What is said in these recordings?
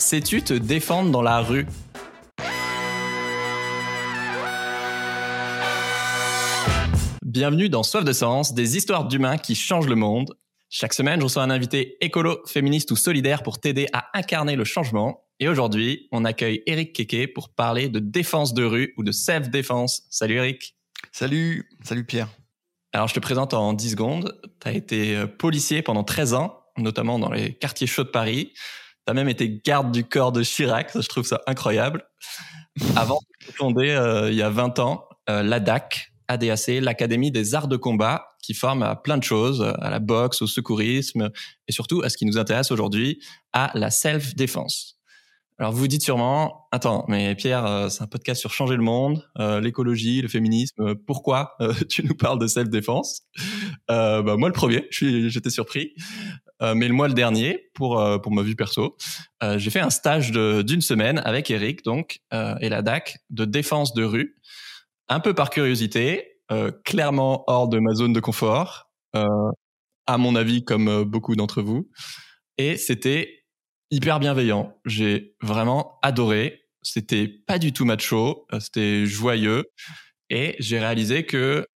Sais-tu te défendre dans la rue? Bienvenue dans Soif de Sens, des histoires d'humains qui changent le monde. Chaque semaine, je reçois un invité écolo, féministe ou solidaire pour t'aider à incarner le changement. Et aujourd'hui, on accueille Eric Keke pour parler de défense de rue ou de self-défense. Salut Eric. Salut, salut Pierre. Alors je te présente en 10 secondes. Tu as été euh, policier pendant 13 ans, notamment dans les quartiers chauds de Paris. Tu as même été garde du corps de Chirac, je trouve ça incroyable. Avant de fonder euh, il y a 20 ans euh, l'ADAC, ADAC, l'Académie des arts de combat, qui forme à plein de choses, à la boxe, au secourisme, et surtout à ce qui nous intéresse aujourd'hui, à la self-défense. Alors vous vous dites sûrement, attends, mais Pierre, euh, c'est un podcast sur changer le monde, l'écologie, le féminisme. Pourquoi tu nous parles de self-défense? Bah, Moi le premier, j'étais surpris. Euh, mais le mois le dernier, pour euh, pour ma vie perso, euh, j'ai fait un stage d'une semaine avec Eric, donc et la DAC de défense de rue, un peu par curiosité, clairement hors de ma zone de confort, à mon avis comme beaucoup d'entre vous, et c'était hyper bienveillant. J'ai vraiment adoré. C'était pas du tout macho, c'était joyeux, et j'ai réalisé que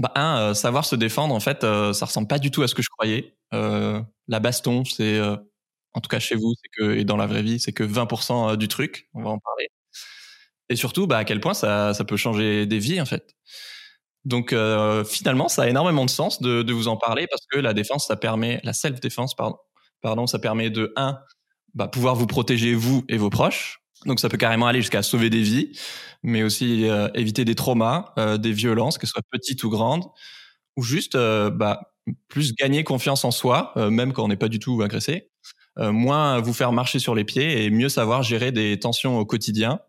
bah, un, euh, savoir se défendre, en fait, euh, ça ressemble pas du tout à ce que je croyais. Euh, la baston, c'est, euh, en tout cas chez vous, c'est que, et dans la vraie vie, c'est que 20% du truc. On va en parler. Et surtout, bah, à quel point ça, ça peut changer des vies, en fait. Donc, euh, finalement, ça a énormément de sens de, de vous en parler parce que la défense, ça permet, la self-défense, pardon, pardon, ça permet de, un, bah, pouvoir vous protéger, vous et vos proches. Donc, ça peut carrément aller jusqu'à sauver des vies, mais aussi euh, éviter des traumas, euh, des violences, que ce soit petites ou grandes, ou juste euh, bah, plus gagner confiance en soi, euh, même quand on n'est pas du tout agressé, euh, moins vous faire marcher sur les pieds et mieux savoir gérer des tensions au quotidien,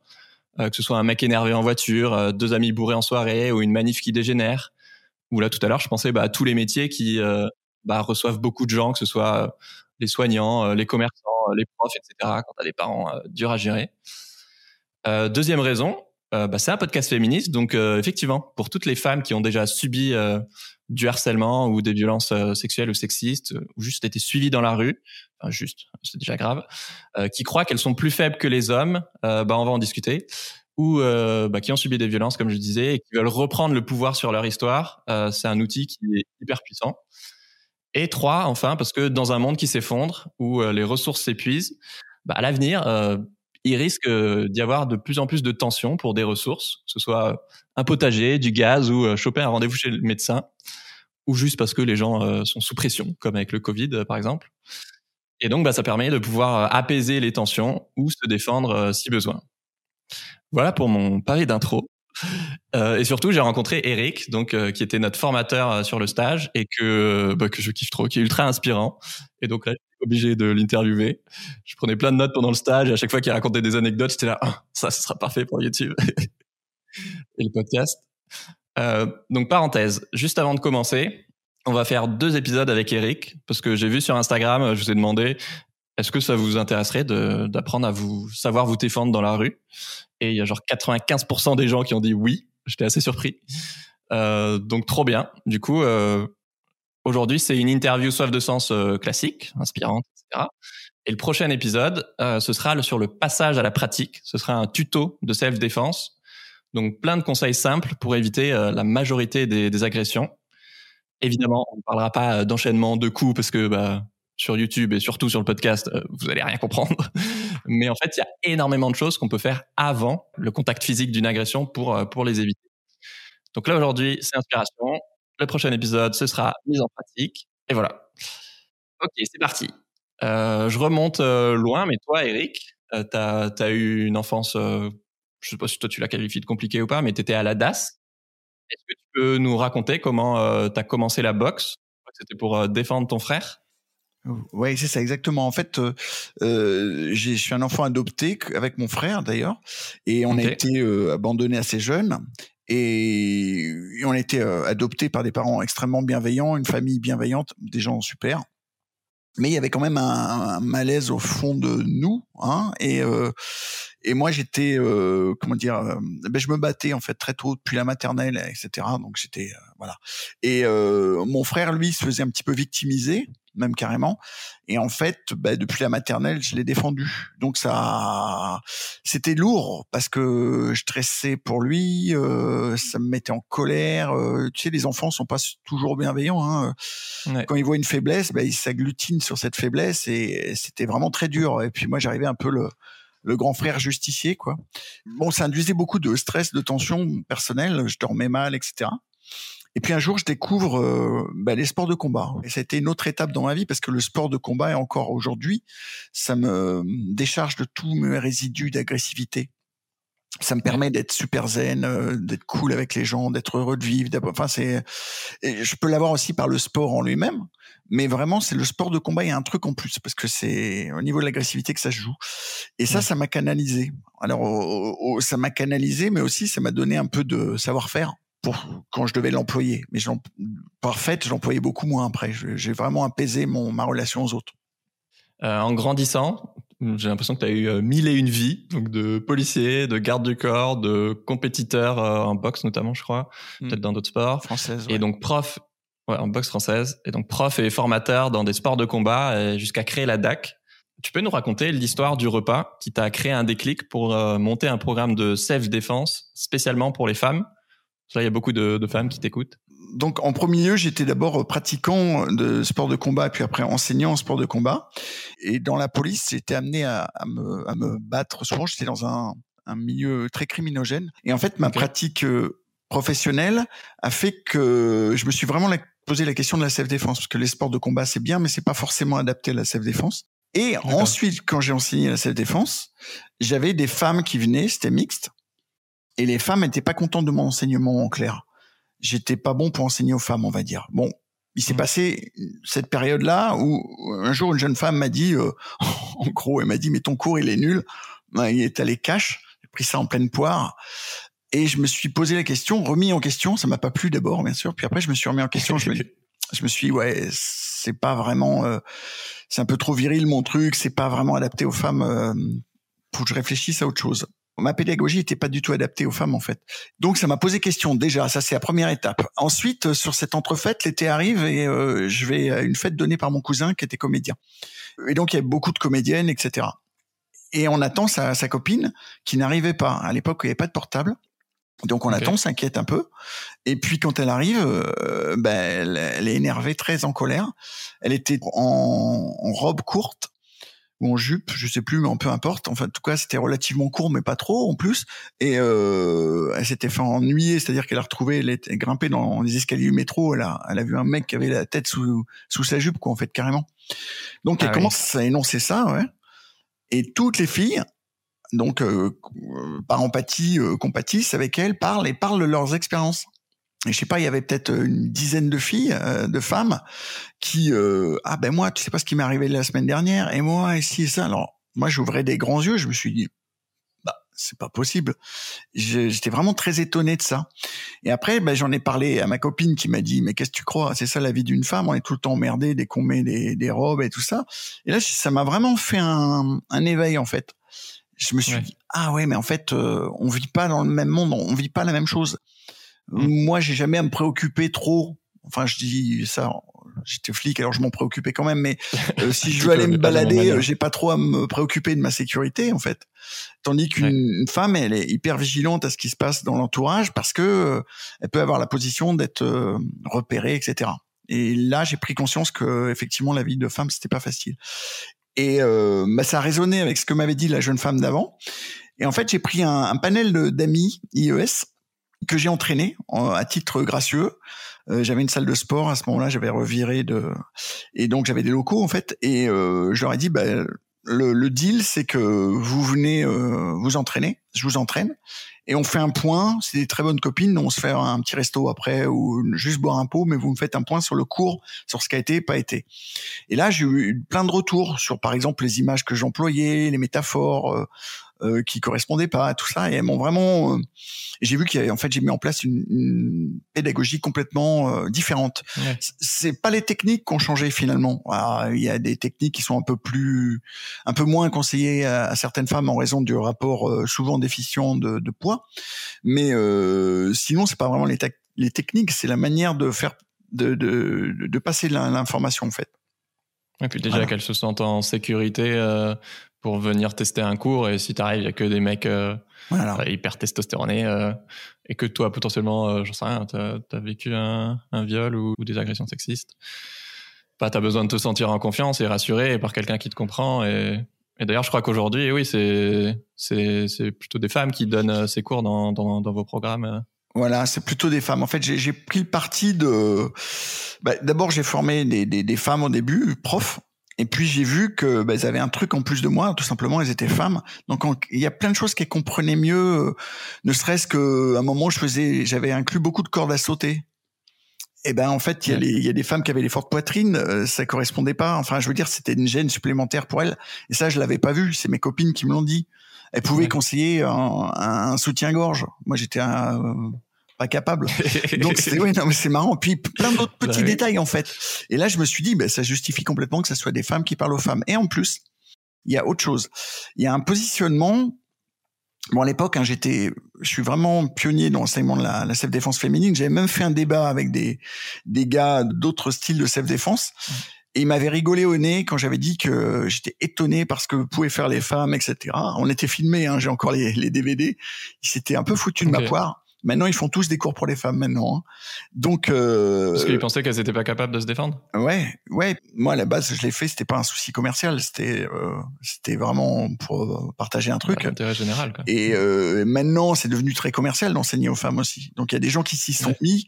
que ce soit un mec énervé en voiture, deux amis bourrés en soirée ou une manif qui dégénère. Ou là tout à l'heure, je pensais bah, à tous les métiers qui bah, reçoivent beaucoup de gens, que ce soit les soignants, euh, les commerçants, euh, les profs, etc. Quand t'as des parents euh, durs à gérer. Deuxième raison, bah, c'est un podcast féministe, donc effectivement, pour toutes les femmes qui ont déjà subi du harcèlement ou des violences sexuelles ou sexistes, ou juste été suivies dans la rue, enfin juste, c'est déjà grave, qui croient qu'elles sont plus faibles que les hommes, bah, on va en discuter, ou bah, qui ont subi des violences, comme je disais, et qui veulent reprendre le pouvoir sur leur histoire, c'est un outil qui est hyper puissant. Et trois, enfin, parce que dans un monde qui s'effondre, où euh, les ressources s'épuisent, bah, à l'avenir, euh, il risque euh, d'y avoir de plus en plus de tensions pour des ressources, que ce soit un potager, du gaz ou choper un rendez-vous chez le médecin, ou juste parce que les gens sont sous pression, comme avec le Covid par exemple. Et donc, bah, ça permet de pouvoir apaiser les tensions ou se défendre si besoin. Voilà pour mon pavé d'intro. Euh, et surtout, j'ai rencontré Eric, donc euh, qui était notre formateur euh, sur le stage et que bah, que je kiffe trop, qui est ultra inspirant. Et donc là, j'étais obligé de l'interviewer. Je prenais plein de notes pendant le stage et à chaque fois qu'il racontait des anecdotes, j'étais là, Ah, ça, sera parfait pour YouTube et le podcast. Donc parenthèse, juste avant de commencer, on va faire deux épisodes avec Eric parce que j'ai vu sur Instagram, je vous ai demandé est-ce que ça vous intéresserait d'apprendre à vous savoir vous défendre dans la rue? Et il y a genre 95% des gens qui ont dit oui. J'étais assez surpris. Euh, donc trop bien. Du coup, euh, aujourd'hui c'est une interview soif de sens euh, classique, inspirante, etc. Et le prochain épisode, euh, ce sera sur le passage à la pratique. Ce sera un tuto de self-défense. Donc plein de conseils simples pour éviter euh, la majorité des, des agressions. Évidemment, on ne parlera pas euh, d'enchaînement de coups parce que bah, sur YouTube et surtout sur le podcast, euh, vous allez rien comprendre. Mais en fait, il y a énormément de choses qu'on peut faire avant le contact physique d'une agression pour, euh, pour les éviter. Donc là, aujourd'hui, c'est inspiration. Le prochain épisode, ce sera mise en pratique. Et voilà. Ok, c'est parti. Euh, je remonte euh, loin, mais toi, Eric, euh, t'as as eu une enfance, euh, je sais pas si toi tu la qualifies de compliquée ou pas, mais t'étais à la DAS. Est-ce que tu peux nous raconter comment euh, t'as commencé la boxe? Je C'était pour défendre ton frère. Oui, c'est ça, exactement. En fait, euh, euh, je suis un enfant adopté avec mon frère d'ailleurs, et on a été euh, abandonné assez jeune, et, et on a été euh, adopté par des parents extrêmement bienveillants, une famille bienveillante, des gens super. Mais il y avait quand même un, un malaise au fond de nous, hein, et, euh, Et moi, j'étais, comment dire, ben, je me battais en fait très tôt depuis la maternelle, etc. Donc j'étais, voilà. Et mon frère, lui, se faisait un petit peu victimiser, même carrément. Et en fait, ben, depuis la maternelle, je l'ai défendu. Donc ça, c'était lourd parce que je stressais pour lui, ça me mettait en colère. tu sais, les enfants sont pas toujours bienveillants. Hein. Quand ils voient une faiblesse, ben, ils s'agglutinent sur cette faiblesse et c'était vraiment très dur. Et puis moi, j'arrivais un peu le le grand frère justicier, quoi. Bon, ça induisait beaucoup de stress, de tension personnelle. Je dormais mal, etc. Et puis un jour, je découvre euh, bah, les sports de combat. Et ça a été une autre étape dans ma vie parce que le sport de combat, et encore aujourd'hui, ça me décharge de tous mes résidus d'agressivité. Ça me permet d'être super zen, euh, d'être cool avec les gens, d'être heureux de vivre. Enfin, c'est. Je peux l'avoir aussi par le sport en lui-même mais vraiment c'est le sport de combat il y a un truc en plus parce que c'est au niveau de l'agressivité que ça se joue et ça ça m'a canalisé alors ça m'a canalisé mais aussi ça m'a donné un peu de savoir-faire pour quand je devais l'employer mais je par fait je l'employais beaucoup moins après j'ai vraiment apaisé mon ma relation aux autres euh, en grandissant j'ai l'impression que tu as eu euh, mille et une vies, donc de policier, de garde du corps, de compétiteur euh, en boxe notamment, je crois, mmh. peut-être dans d'autres sports. Française. Et donc prof Ouais, en boxe française. Et donc prof et formateur dans des sports de combat jusqu'à créer la DAC. Tu peux nous raconter l'histoire du repas qui t'a créé un déclic pour monter un programme de self-défense spécialement pour les femmes? Là, il y a beaucoup de, de femmes qui t'écoutent. Donc en premier lieu, j'étais d'abord pratiquant de sport de combat, puis après enseignant en sport de combat. Et dans la police, j'étais amené à, à, me, à me battre. Souvent, j'étais dans un, un milieu très criminogène. Et en fait, ma pratique euh, professionnelle a fait que je me suis vraiment poser la question de la self-défense, parce que les sports de combat, c'est bien, mais c'est pas forcément adapté à la self-défense. Et ensuite, quand j'ai enseigné la self-défense, j'avais des femmes qui venaient, c'était mixte, et les femmes n'étaient pas contentes de mon enseignement en clair. J'étais pas bon pour enseigner aux femmes, on va dire. Bon, il s'est mmh. passé cette période-là où un jour une jeune femme m'a dit, euh, en gros, elle m'a dit, mais ton cours il est nul, il est allé cash, j'ai pris ça en pleine poire. Et je me suis posé la question, remis en question. Ça m'a pas plu d'abord, bien sûr. Puis après, je me suis remis en question. je, me, je me suis, ouais, c'est pas vraiment, euh, c'est un peu trop viril mon truc. C'est pas vraiment adapté aux femmes. Euh, faut que je réfléchisse à autre chose. Ma pédagogie était pas du tout adaptée aux femmes en fait. Donc ça m'a posé question déjà. Ça c'est la première étape. Ensuite, sur cette entrefaite, l'été arrive et euh, je vais à une fête donnée par mon cousin qui était comédien. Et donc il y avait beaucoup de comédiennes, etc. Et on attend sa, sa copine qui n'arrivait pas. À l'époque, il n'y avait pas de portable. Donc on attend, on s'inquiète un peu. Et puis quand elle arrive, euh, ben, elle, est énervée, très en colère. Elle était en, robe courte ou en jupe, je sais plus, mais peu importe. Enfin, en tout cas, c'était relativement court, mais pas trop en plus. Et euh, elle s'était fait ennuyer, c'est-à-dire qu'elle a retrouvé, elle était grimpée dans les escaliers du métro. Elle a, elle a vu un mec qui avait la tête sous, sous sa jupe, quoi, en fait, carrément. Donc elle ah commence à énoncer ça, ouais. Et toutes les filles, donc euh, par empathie euh, compatissent avec elles, parlent et parlent de leurs expériences. Je sais pas, il y avait peut-être une dizaine de filles, euh, de femmes, qui ah ben moi, tu sais pas ce qui m'est arrivé la semaine dernière, et moi et si et ça. Alors moi, j'ouvrais des grands yeux, je me suis dit bah c'est pas possible. J'étais vraiment très étonné de ça. Et après, ben, j'en ai parlé à ma copine qui m'a dit mais qu'est-ce que tu crois? C'est ça la vie d'une femme On est tout le temps emmerdé dès qu'on met des, des robes et tout ça. Et là, ça m'a vraiment fait un, un éveil en fait je me suis dit ah ouais mais en fait euh, on vit pas dans le même monde on vit pas la même chose mmh. moi j'ai jamais à me préoccuper trop enfin je dis ça j'étais flic alors je m'en préoccupais quand même mais euh, si je veux aller me balader euh, j'ai pas trop à me préoccuper de ma sécurité en fait tandis qu'une femme elle est hyper vigilante à ce qui se passe dans l'entourage parce que elle peut avoir la position d'être repérée etc et là, j'ai pris conscience que effectivement la vie de femme c'était pas facile. Et euh, bah, ça a résonné avec ce que m'avait dit la jeune femme d'avant. Et en fait, j'ai pris un, un panel d'amis IES que j'ai entraîné à titre gracieux. Euh, j'avais une salle de sport à ce moment-là, j'avais reviré de et donc j'avais des locaux en fait. Et euh, je leur ai dit, bah, le, le deal, c'est que vous venez euh, vous entraîner je vous entraîne et on fait un point. C'est des très bonnes copines. On se fait un petit resto après ou juste boire un pot, mais vous me faites un point sur le cours, sur ce qui a été, pas été. Et là, j'ai eu plein de retours sur, par exemple, les images que j'employais, les métaphores. Euh, qui correspondaient pas à tout ça. Et elles m'ont vraiment euh, j'ai vu qu'en fait j'ai mis en place une, une pédagogie complètement euh, différente. Ouais. c'est pas les techniques qui ont changé finalement. Il y a des techniques qui sont un peu plus un peu moins conseillées à, à certaines femmes en raison du rapport euh, souvent déficient de, de poids. Mais euh, sinon c'est pas vraiment les, les techniques c'est la manière de faire de, de, de passer l'information en fait. Et puis déjà voilà. qu'elles se sentent en sécurité euh, pour venir tester un cours et si t'arrives il y a que des mecs euh, voilà. hyper testostéronés euh, et que toi potentiellement euh, j'en sais rien t'as as vécu un, un viol ou, ou, des agressions sexistes bah t'as besoin de te sentir en confiance et rassuré par quelqu'un qui te comprend et, et d'ailleurs je crois qu'aujourd'hui oui c'est c'est c'est plutôt des femmes qui donnent euh, ces cours dans dans, dans vos programmes euh. voilà, c'est plutôt des femmes. En fait, j'ai pris le parti de. Bah, D'abord, j'ai formé des, des, des, femmes au début, profs, et puis j'ai vu que bah, avaient un truc en plus de moi, tout simplement, elles étaient femmes. Donc il y a plein de choses qu'elles comprenaient mieux. Ne serait-ce qu'à un moment, je faisais, j'avais inclus beaucoup de cordes à sauter. Et ben en fait, il y, a il y a des femmes qui avaient les fortes poitrines, euh, ça correspondait pas. Enfin, je veux dire, c'était une gêne supplémentaire pour elles. Et ça, je l'avais pas vu. C'est mes copines qui me l'ont dit. Elles pouvaient ouais. conseiller un, un soutien-gorge. Moi, j'étais un pas capable. Donc c'est ouais, non mais c'est marrant. Puis plein d'autres petits détails en fait. Et là je me suis dit ben ça justifie complètement que ce soit des femmes qui parlent aux femmes. Et en plus, il y a autre chose. Il y a un positionnement Bon, à l'époque, hein, j'étais, je suis vraiment pionnier dans l'enseignement de la, la self-défense féminine. J'avais même fait un débat avec des, des gars d'autres styles de self-défense. Mmh. Et ils m'avaient rigolé au nez quand j'avais dit que j'étais étonné parce que vous pouvez faire les femmes, etc. On était filmés, hein, j'ai encore les, les DVD. Ils s'étaient un peu foutus de okay. ma poire. Maintenant, ils font tous des cours pour les femmes maintenant. Hein. Donc euh, parce qu'ils pensaient qu'elles étaient pas capables de se défendre. Ouais, ouais. Moi, à la base, je l'ai fait. C'était pas un souci commercial. C'était, euh, c'était vraiment pour partager un truc. L'intérêt général. Quoi. Et euh, maintenant, c'est devenu très commercial d'enseigner aux femmes aussi. Donc, il y a des gens qui s'y sont ouais. mis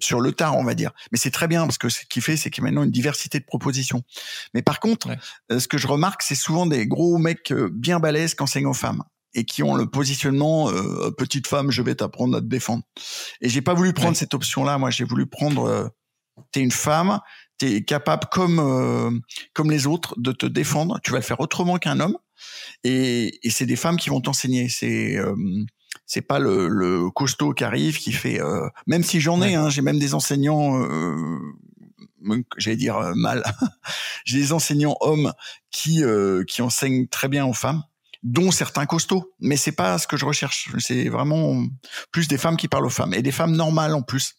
sur le tard, on va dire. Mais c'est très bien parce que ce qui fait, c'est qu'il y a maintenant une diversité de propositions. Mais par contre, ouais. Euh, ce que je remarque, c'est souvent des gros mecs euh, bien balèzes qui enseignent aux femmes et qui ont le positionnement euh, petite femme, je vais t'apprendre à te défendre. Et j'ai pas voulu prendre ouais. cette option-là. Moi, j'ai voulu prendre euh, t'es une femme, t'es capable comme euh, comme les autres de te défendre. Tu vas le faire autrement qu'un homme. Et, et c'est des femmes qui vont t'enseigner. C'est euh, c'est pas le, le, costaud qui arrive qui fait. Euh, même si j'en ai, ouais. hein, j'ai même des enseignants. Euh, j'allais dire mal. j'ai des enseignants hommes qui qui enseignent très bien aux femmes dont certains costauds. Mais c'est pas ce que je recherche. C'est vraiment plus des femmes qui parlent aux femmes et des femmes normales en plus,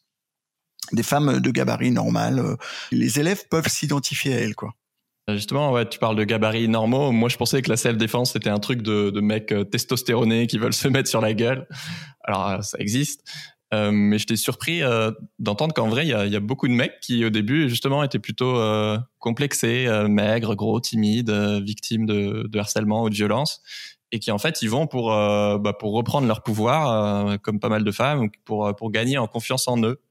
des femmes de gabarit normal. Les élèves peuvent s'identifier à elles, quoi. Justement, ouais, tu parles de gabarits normaux. Moi, je pensais que la self-défense, c'était un truc de, de mecs euh, testostéronés qui veulent se mettre sur la gueule. Alors, euh, ça existe. Euh, mais j'étais surpris euh, d'entendre qu'en vrai, il y a, y a, beaucoup de mecs qui, au début, justement, étaient plutôt euh, complexés, maigres, gros, timides, victimes de, de, harcèlement ou de violence, et qui, en fait, ils vont pour, bah, pour reprendre leur pouvoir, comme pas mal de femmes, pour, pour gagner en confiance en eux.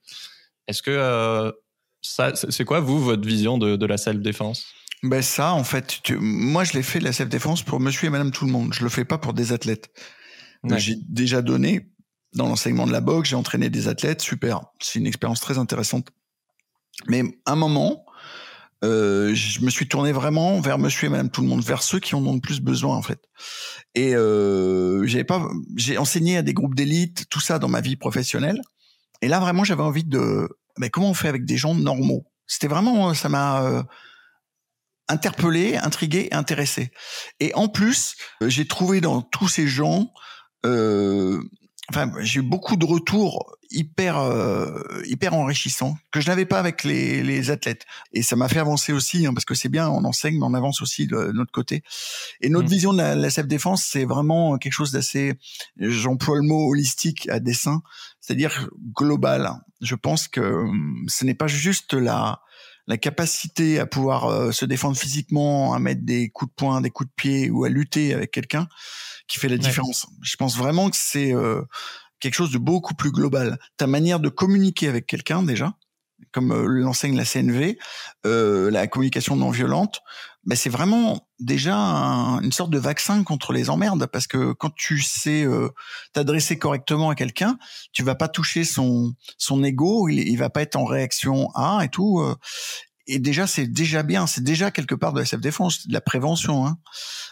Est-ce que ça, c'est quoi, vous, votre vision de, de la self-défense? Ben ça, en fait, tu... moi je l'ai fait la self-défense pour monsieur et madame tout le monde. Je le fais pas pour des athlètes. Ouais. J'ai déjà donné dans l'enseignement de la boxe, j'ai entraîné des athlètes, super. C'est une expérience très intéressante. Mais à un moment, euh, je me suis tourné vraiment vers monsieur et madame tout le monde, vers ceux qui en ont le plus besoin, en fait. Et euh, j'avais pas, j'ai enseigné à des groupes d'élite, tout ça dans ma vie professionnelle. Et là, vraiment, j'avais envie de, mais comment on fait avec des gens normaux? C'était vraiment, ça m'a, euh, interpellé, intrigué, intéressé. Et en plus, j'ai trouvé dans tous ces gens euh, enfin, j'ai eu beaucoup de retours hyper euh, hyper enrichissants que je n'avais pas avec les, les athlètes. Et ça m'a fait avancer aussi hein, parce que c'est bien on enseigne mais on avance aussi de, de notre côté. Et notre mmh. vision de la, la self défense c'est vraiment quelque chose d'assez j'emploie le mot holistique à dessein c'est-à-dire global. Je pense que hum, ce n'est pas juste la la capacité à pouvoir euh, se défendre physiquement à mettre des coups de poing des coups de pied ou à lutter avec quelqu'un qui fait la ouais. différence. Je pense vraiment que c'est euh, quelque chose de beaucoup plus global. Ta manière de communiquer avec quelqu'un déjà, comme euh, l'enseigne la CNV, euh, la communication non violente, ben c'est vraiment déjà une sorte de vaccin contre les emmerdes parce que quand tu sais euh, t'adresser correctement à quelqu'un, tu vas pas toucher son son ego, il, il va pas être en réaction à et tout. Euh. et déjà c'est déjà bien, c'est déjà quelque part de la self défense, de la prévention, hein.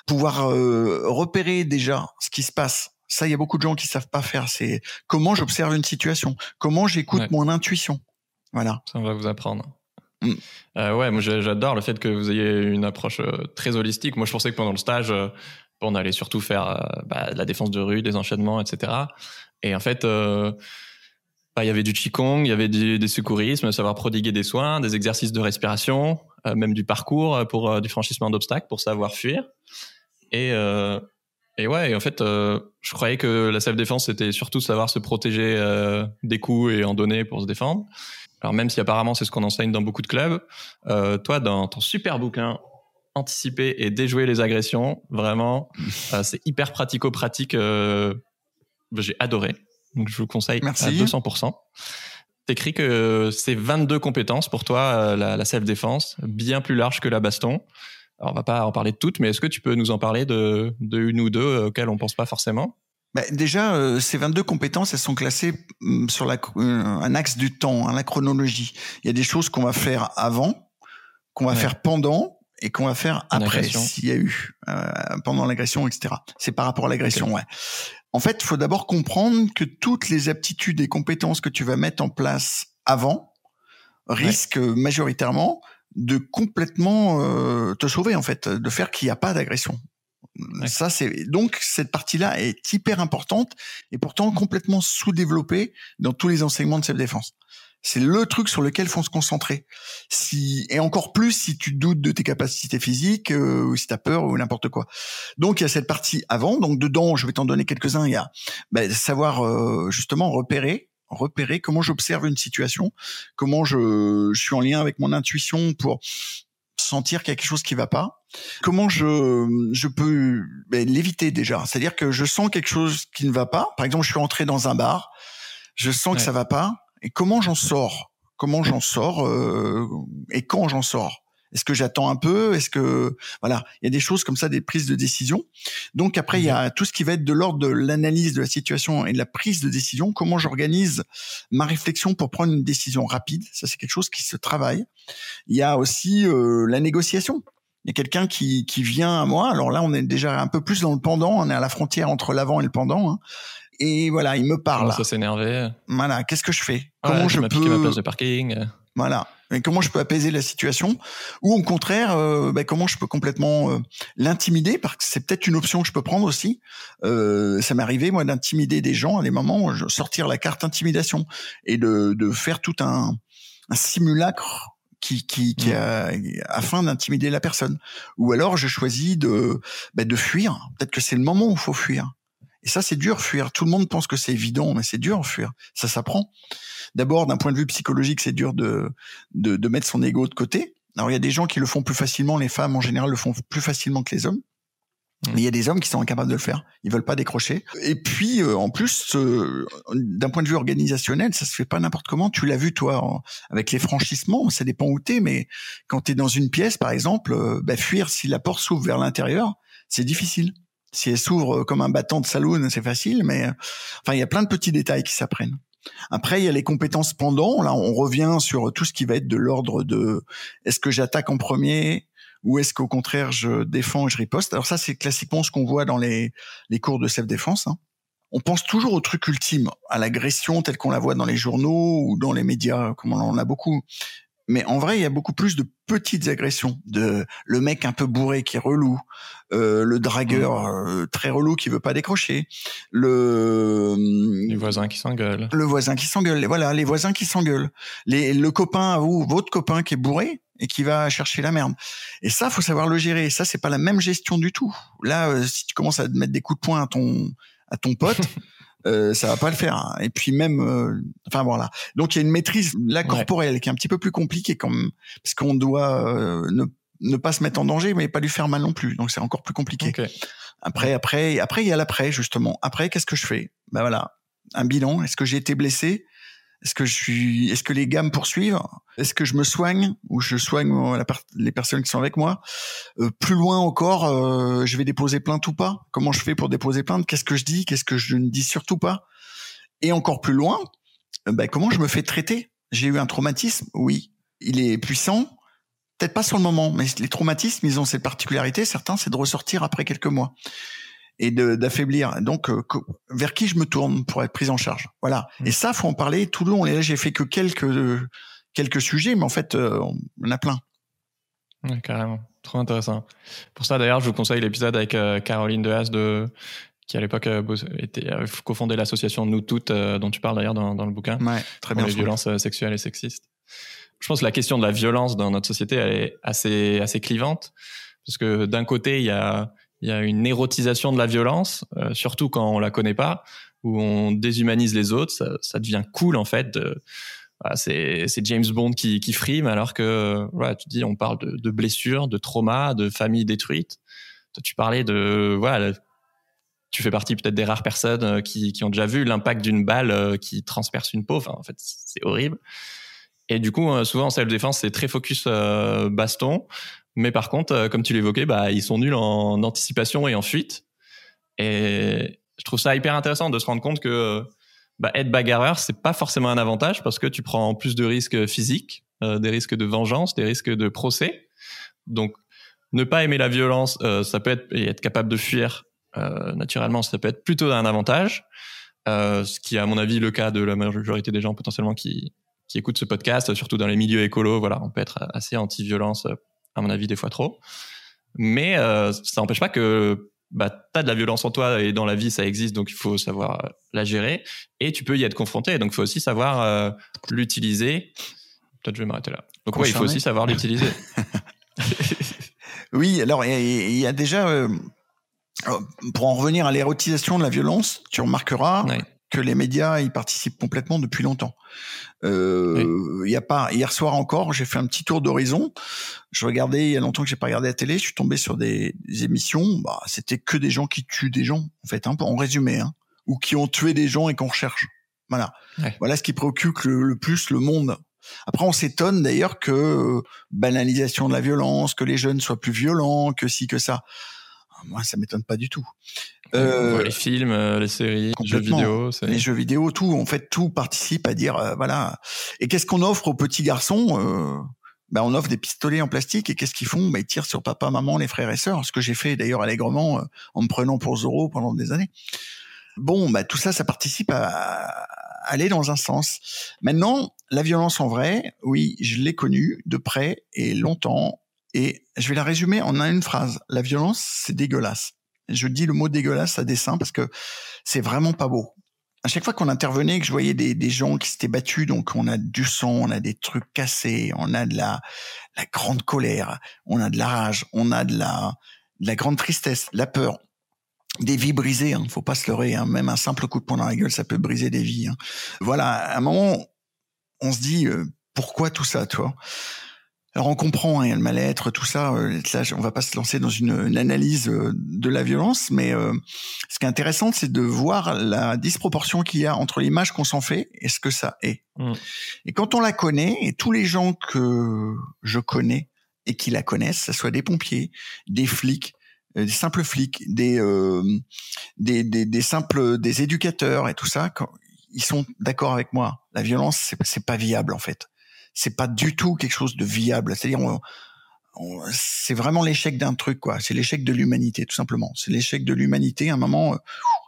pouvoir repérer déjà ce qui se passe ça, il y a beaucoup de gens qui savent pas faire. C'est comment j'observe une situation, comment j'écoute mon intuition. Voilà. Ça, on va vous apprendre. Mm. Euh, ouais, moi j'adore le fait que vous ayez une approche euh, très holistique. Moi, je pensais que pendant le stage, euh, on allait surtout faire bah, de la défense de rue, des enchaînements, etc. Et en fait, il y avait du qigong, il y avait du, des secourismes, savoir prodiguer des soins, des exercices de respiration, même du parcours pour du franchissement d'obstacles pour savoir fuir. Et et ouais, en fait, je croyais que la self-défense, c'était surtout savoir se protéger des coups et en donner pour se défendre. Alors même si apparemment c'est ce qu'on enseigne dans beaucoup de clubs, euh, toi dans ton super bouquin anticiper et déjouer les agressions, vraiment, euh, c'est hyper pratico-pratique. Euh, j'ai adoré, donc je vous conseille Merci. à 200%. T'écris que c'est 22 compétences pour toi la, la self-défense, bien plus large que la baston. Alors on va pas en parler de toutes, mais est-ce que tu peux nous en parler de, de une ou deux auxquelles on pense pas forcément? Bah, déjà, euh, ces 22 compétences, elles sont classées mm, sur la, euh, un axe du temps, hein, la chronologie. Il y a des choses qu'on va faire avant, qu'on va faire pendant et qu'on va faire après, s'il y a eu, euh, pendant l'agression, etc. C'est par rapport à l'agression, ouais. En fait, il faut d'abord comprendre que toutes les aptitudes et compétences que tu vas mettre en place avant risquent majoritairement de complètement euh, te sauver, en fait, de faire qu'il n'y a pas d'agression. Ça, c'est donc cette partie-là est hyper importante et pourtant complètement sous-développée dans tous les enseignements de self-défense. C'est le truc sur lequel faut se concentrer. Si et encore plus si tu doutes de tes capacités physiques euh, ou si tu as peur ou n'importe quoi. Donc il y a cette partie avant. Donc dedans, je vais t'en donner quelques-uns. Il y a ben, savoir euh, justement repérer, repérer comment j'observe une situation, comment je, je suis en lien avec mon intuition pour sentir quelque chose qui va pas. Comment je, je peux ben, l'éviter déjà C'est-à-dire que je sens quelque chose qui ne va pas. Par exemple, je suis entré dans un bar, je sens que ça va pas. Et comment j'en sors? Comment j'en sors euh, Et quand j'en sors? Est-ce que j'attends un peu? Est-ce que voilà, il y a des choses comme ça, des prises de décision. Donc après, il y a tout ce qui va être de l'ordre de l'analyse de la situation et de la prise de décision. Comment j'organise ma réflexion pour prendre une décision rapide? Ça, c'est quelque chose qui se travaille. Il y a aussi euh, la négociation. Il y a quelqu'un qui, qui vient à moi. Alors là, on est déjà un peu plus dans le pendant. On est à la frontière entre l'avant et le pendant. Hein. Et voilà, il me parle. Ça s'énerver. Voilà, qu'est-ce que je fais? Comment je, je peux ma place de parking voilà. Et comment je peux apaiser la situation? Ou au contraire, euh, bah, comment je peux complètement euh, l'intimider? Parce que c'est peut-être une option que je peux prendre aussi. Euh, ça m'est arrivé moi d'intimider des gens à des moments, je sortir la carte intimidation et de, de faire tout un, un simulacre qui, qui, qui mmh. a, afin d'intimider la personne. Ou alors je choisis de, bah, de fuir. Peut-être que c'est le moment où il faut fuir. Et ça, c'est dur fuir. Tout le monde pense que c'est évident, mais c'est dur fuir. Ça s'apprend. D'abord, d'un point de vue psychologique, c'est dur de, de, de mettre son ego de côté. Alors, il y a des gens qui le font plus facilement. Les femmes, en général, le font plus facilement que les hommes. Mmh. Mais il y a des hommes qui sont incapables de le faire. Ils veulent pas décrocher. Et puis, euh, en plus, euh, d'un point de vue organisationnel, ça se fait pas n'importe comment. Tu l'as vu, toi, avec les franchissements. Ça dépend où t'es, mais quand tu es dans une pièce, par exemple, euh, bah, fuir si la porte s'ouvre vers l'intérieur, c'est difficile. Si elle s'ouvre comme un battant de saloon, c'est facile, mais enfin, il y a plein de petits détails qui s'apprennent. Après, il y a les compétences pendant. Là, on revient sur tout ce qui va être de l'ordre de est-ce que j'attaque en premier ou est-ce qu'au contraire je défends et je riposte. Alors ça, c'est classiquement ce qu'on voit dans les, les cours de self-défense. Hein. On pense toujours au truc ultime, à l'agression telle qu'on la voit dans les journaux ou dans les médias, comme on en a beaucoup. Mais en vrai, il y a beaucoup plus de petites agressions, de le mec un peu bourré qui est relou, euh, le dragueur mmh. euh, très relou qui veut pas décrocher, le les voisins qui s'engueulent, le voisin qui s'engueule, voilà, les voisins qui s'engueulent, les le copain vous, votre copain qui est bourré et qui va chercher la merde. Et ça, faut savoir le gérer. Ça, c'est pas la même gestion du tout. Là, euh, si tu commences à mettre des coups de poing à ton à ton pote. euh, ça va pas le faire. Hein. Et puis même, euh, enfin voilà. Donc il y a une maîtrise la corporelle qui est un petit peu plus compliquée quand même, parce qu'on doit euh, ne, ne pas se mettre en danger, mais pas lui faire mal non plus. Donc c'est encore plus compliqué. Après, après, après il y a l'après justement. Après, qu'est-ce que je fais? Ben voilà, un bilan. Est-ce que j'ai été blessé? Est-ce que je suis, est-ce que les gars me poursuivent? Est-ce que je me soigne ou je soigne les personnes qui sont avec moi? Euh, Plus loin encore, euh, je vais déposer plainte ou pas? Comment je fais pour déposer plainte? Qu'est-ce que je dis? Qu'est-ce que je ne dis surtout pas? Et encore plus loin, euh, ben, comment je me fais traiter? J'ai eu un traumatisme, oui. Il est puissant, peut-être pas sur le moment, mais les traumatismes, ils ont cette particularité. Certains, c'est de ressortir après quelques mois et d'affaiblir. Donc, euh, vers qui je me tourne pour être prise en charge? Voilà. Mmh. Et ça, faut en parler tout le long. Et là, j'ai fait que quelques quelques sujets, mais en fait, euh, on a plein. Ouais, carrément. Trop intéressant. Pour ça, d'ailleurs, je vous conseille l'épisode avec euh, Caroline Dehaas de qui à l'époque était cofondé l'association Nous Toutes, dont tu parles d'ailleurs dans, dans, le bouquin. Ouais, très bien. Les violences sexuelles et sexistes. Je pense que la question de la violence dans notre société elle est assez assez clivante parce que d'un côté il y a il y a une érotisation de la violence, euh, surtout quand on la connaît pas, où on déshumanise les autres. Ça, ça devient cool en fait. De, c'est, James Bond qui, qui frime, alors que voilà, tu dis on parle de, de blessures, de traumas, de familles détruites. Toi, tu parlais de voilà, tu fais partie peut-être des rares personnes euh, qui, qui ont déjà vu l'impact d'une balle euh, qui transperce une peau. Enfin, en fait, c'est horrible. Et du coup, souvent en self-défense, c'est très focus baston. Mais par contre, euh, comme tu l'évoquais, bah, ils sont nuls en anticipation et en fuite. Et je trouve ça hyper intéressant de se rendre compte que bah, être bagarreur, c'est pas forcément un avantage parce que tu prends plus de risques physiques, euh, des risques de vengeance, des risques de procès. Donc, ne pas aimer la violence, euh, ça peut être et être capable de fuir naturellement, ça peut être plutôt un avantage. ce qui est à mon avis le cas de la majorité des gens potentiellement qui qui écoutent ce podcast, surtout dans les milieux écolos. Voilà, on peut être assez anti-violence à mon avis des fois trop. Mais euh, ça n'empêche pas que bah, tu as de la violence en toi et dans la vie ça existe, donc il faut savoir euh, la gérer et tu peux y être confronté, donc il faut aussi savoir euh, l'utiliser. Peut-être je vais m'arrêter là. Donc oui, il faut aussi savoir l'utiliser. oui, alors il y, a déjà, pour en revenir à l'érotisation de la violence, tu remarqueras que les médias y participent complètement depuis longtemps. Euh, Il y a pas hier soir encore, j'ai fait un petit tour d'horizon. Je regardais il y a longtemps que j'ai pas regardé la télé. Je suis tombé sur des, émissions. Bah, c'était que des gens qui tuent des gens, en fait, hein, en résumé, hein, ou qui ont tué des gens et qu'on recherche. Voilà. Voilà ce qui préoccupe le, plus le monde. Après, on s'étonne d'ailleurs que banalisation de la violence, que les jeunes soient plus violents, que si que ça. Moi, ça m'étonne pas du tout. Euh, les films, euh, les séries, les jeux vidéo, les jeux vidéo, tout. En fait, tout participe à dire euh, voilà. Et qu'est-ce qu'on offre aux petits garçons ben, on offre des pistolets en plastique et qu'est-ce qu'ils font? Ben, Ils tirent sur papa, maman, les frères et sœurs. Ce que j'ai fait d'ailleurs allègrement en me prenant pour Zorro pendant des années. Bon, ben, tout ça, ça participe à, aller dans un sens. Maintenant, la violence en vrai, oui, je l'ai connue de près et longtemps. Et je vais la résumer en une phrase. La violence, c'est dégueulasse. Je dis le mot dégueulasse à dessein parce que c'est vraiment pas beau. À chaque fois qu'on intervenait, que je voyais des, gens qui s'étaient battus, donc on a du sang, on a des trucs cassés, on a de la, grande colère, on a de la rage, on a de la, de la grande tristesse, la peur, des vies brisées. Hein, faut pas se leurrer. Hein, même un simple coup de poing dans la gueule, ça peut briser des vies. Hein. Voilà. À un moment, on se dit euh, pourquoi tout ça, toi? Alors on comprend hein, le mal-être, tout ça. Euh, là, on va pas se lancer dans une, analyse euh, de la violence, mais euh, ce qui est intéressant, c'est de voir la disproportion qu'il y a entre l'image qu'on s'en fait et ce que ça est. Mmh. Et quand on la connaît, et tous les gens que je connais et qui la connaissent, ce soit des pompiers, des flics, des simples flics, des, des, des, des, simples des éducateurs et tout ça, quand, ils sont d'accord avec moi. La violence, c'est pas viable en fait c'est pas du tout quelque chose de viable. C'est-à-dire, c'est vraiment l'échec d'un truc, quoi. C'est l'échec de l'humanité, tout simplement. C'est l'échec de l'humanité. À un moment, euh,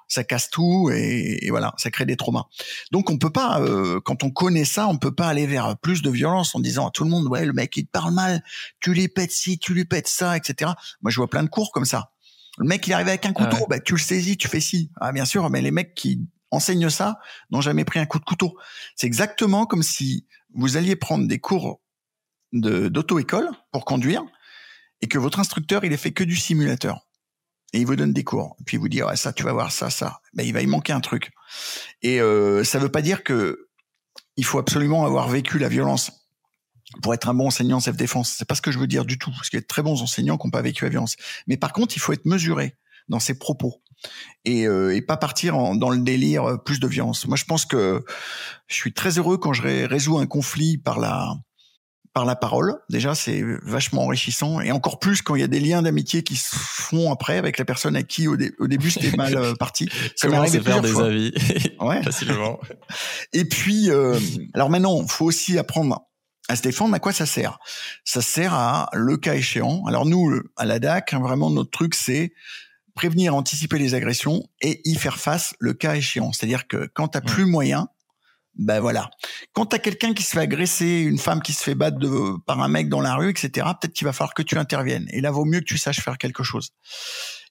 ça casse tout et, voilà, ça crée des traumas. Donc, on peut pas, euh, quand on connaît ça, on peut pas aller vers plus de violence en disant à tout le monde, ouais, le mec il te parle mal, tu lui pètes ci, tu lui pètes ça, etc. Moi, je vois plein de cours comme ça. Le mec, il arrive avec un couteau, bah, tu le saisis, tu fais ci. Ah, bien sûr, mais les mecs qui enseignent ça n'ont jamais pris un coup de couteau. C'est exactement comme si vous alliez prendre des cours d'auto-école pour conduire et que votre instructeur, il est fait que du simulateur. Et il vous donne des cours. Et puis il vous dit, ouais, ça, tu vas voir ça, ça. Ben, il va y manquer un truc. Et euh, ça veut pas dire que il faut absolument avoir vécu la violence pour être un bon enseignant en self-défense. C'est pas ce que je veux dire du tout. Parce qu'il y a de très bons enseignants qui n'ont pas vécu la violence. Mais par contre, il faut être mesuré dans ses propos. Et, euh, et pas partir dans le délire euh, plus de violence. Moi, je pense que je suis très heureux quand je résous un conflit par la par la parole. Déjà, c'est vachement enrichissant et encore plus quand il y a des liens d'amitié qui se font après avec la personne à qui au, début c'était mal euh, parti. Ça m'est arrivé faire des avis ouais. facilement. Et puis, euh, alors maintenant, faut aussi apprendre à se défendre. À quoi ça sert? Ça sert à le cas échéant. Alors nous, à la DAC, hein, vraiment notre truc, c'est prévenir, anticiper les agressions et y faire face le cas échéant. C'est-à-dire que quand tu n'as plus moyen, ben voilà. Quand t'as quelqu'un qui se fait agresser, une femme qui se fait battre de, par un mec dans la rue, etc., peut-être qu'il va falloir que tu interviennes. Et là, vaut mieux que tu saches faire quelque chose.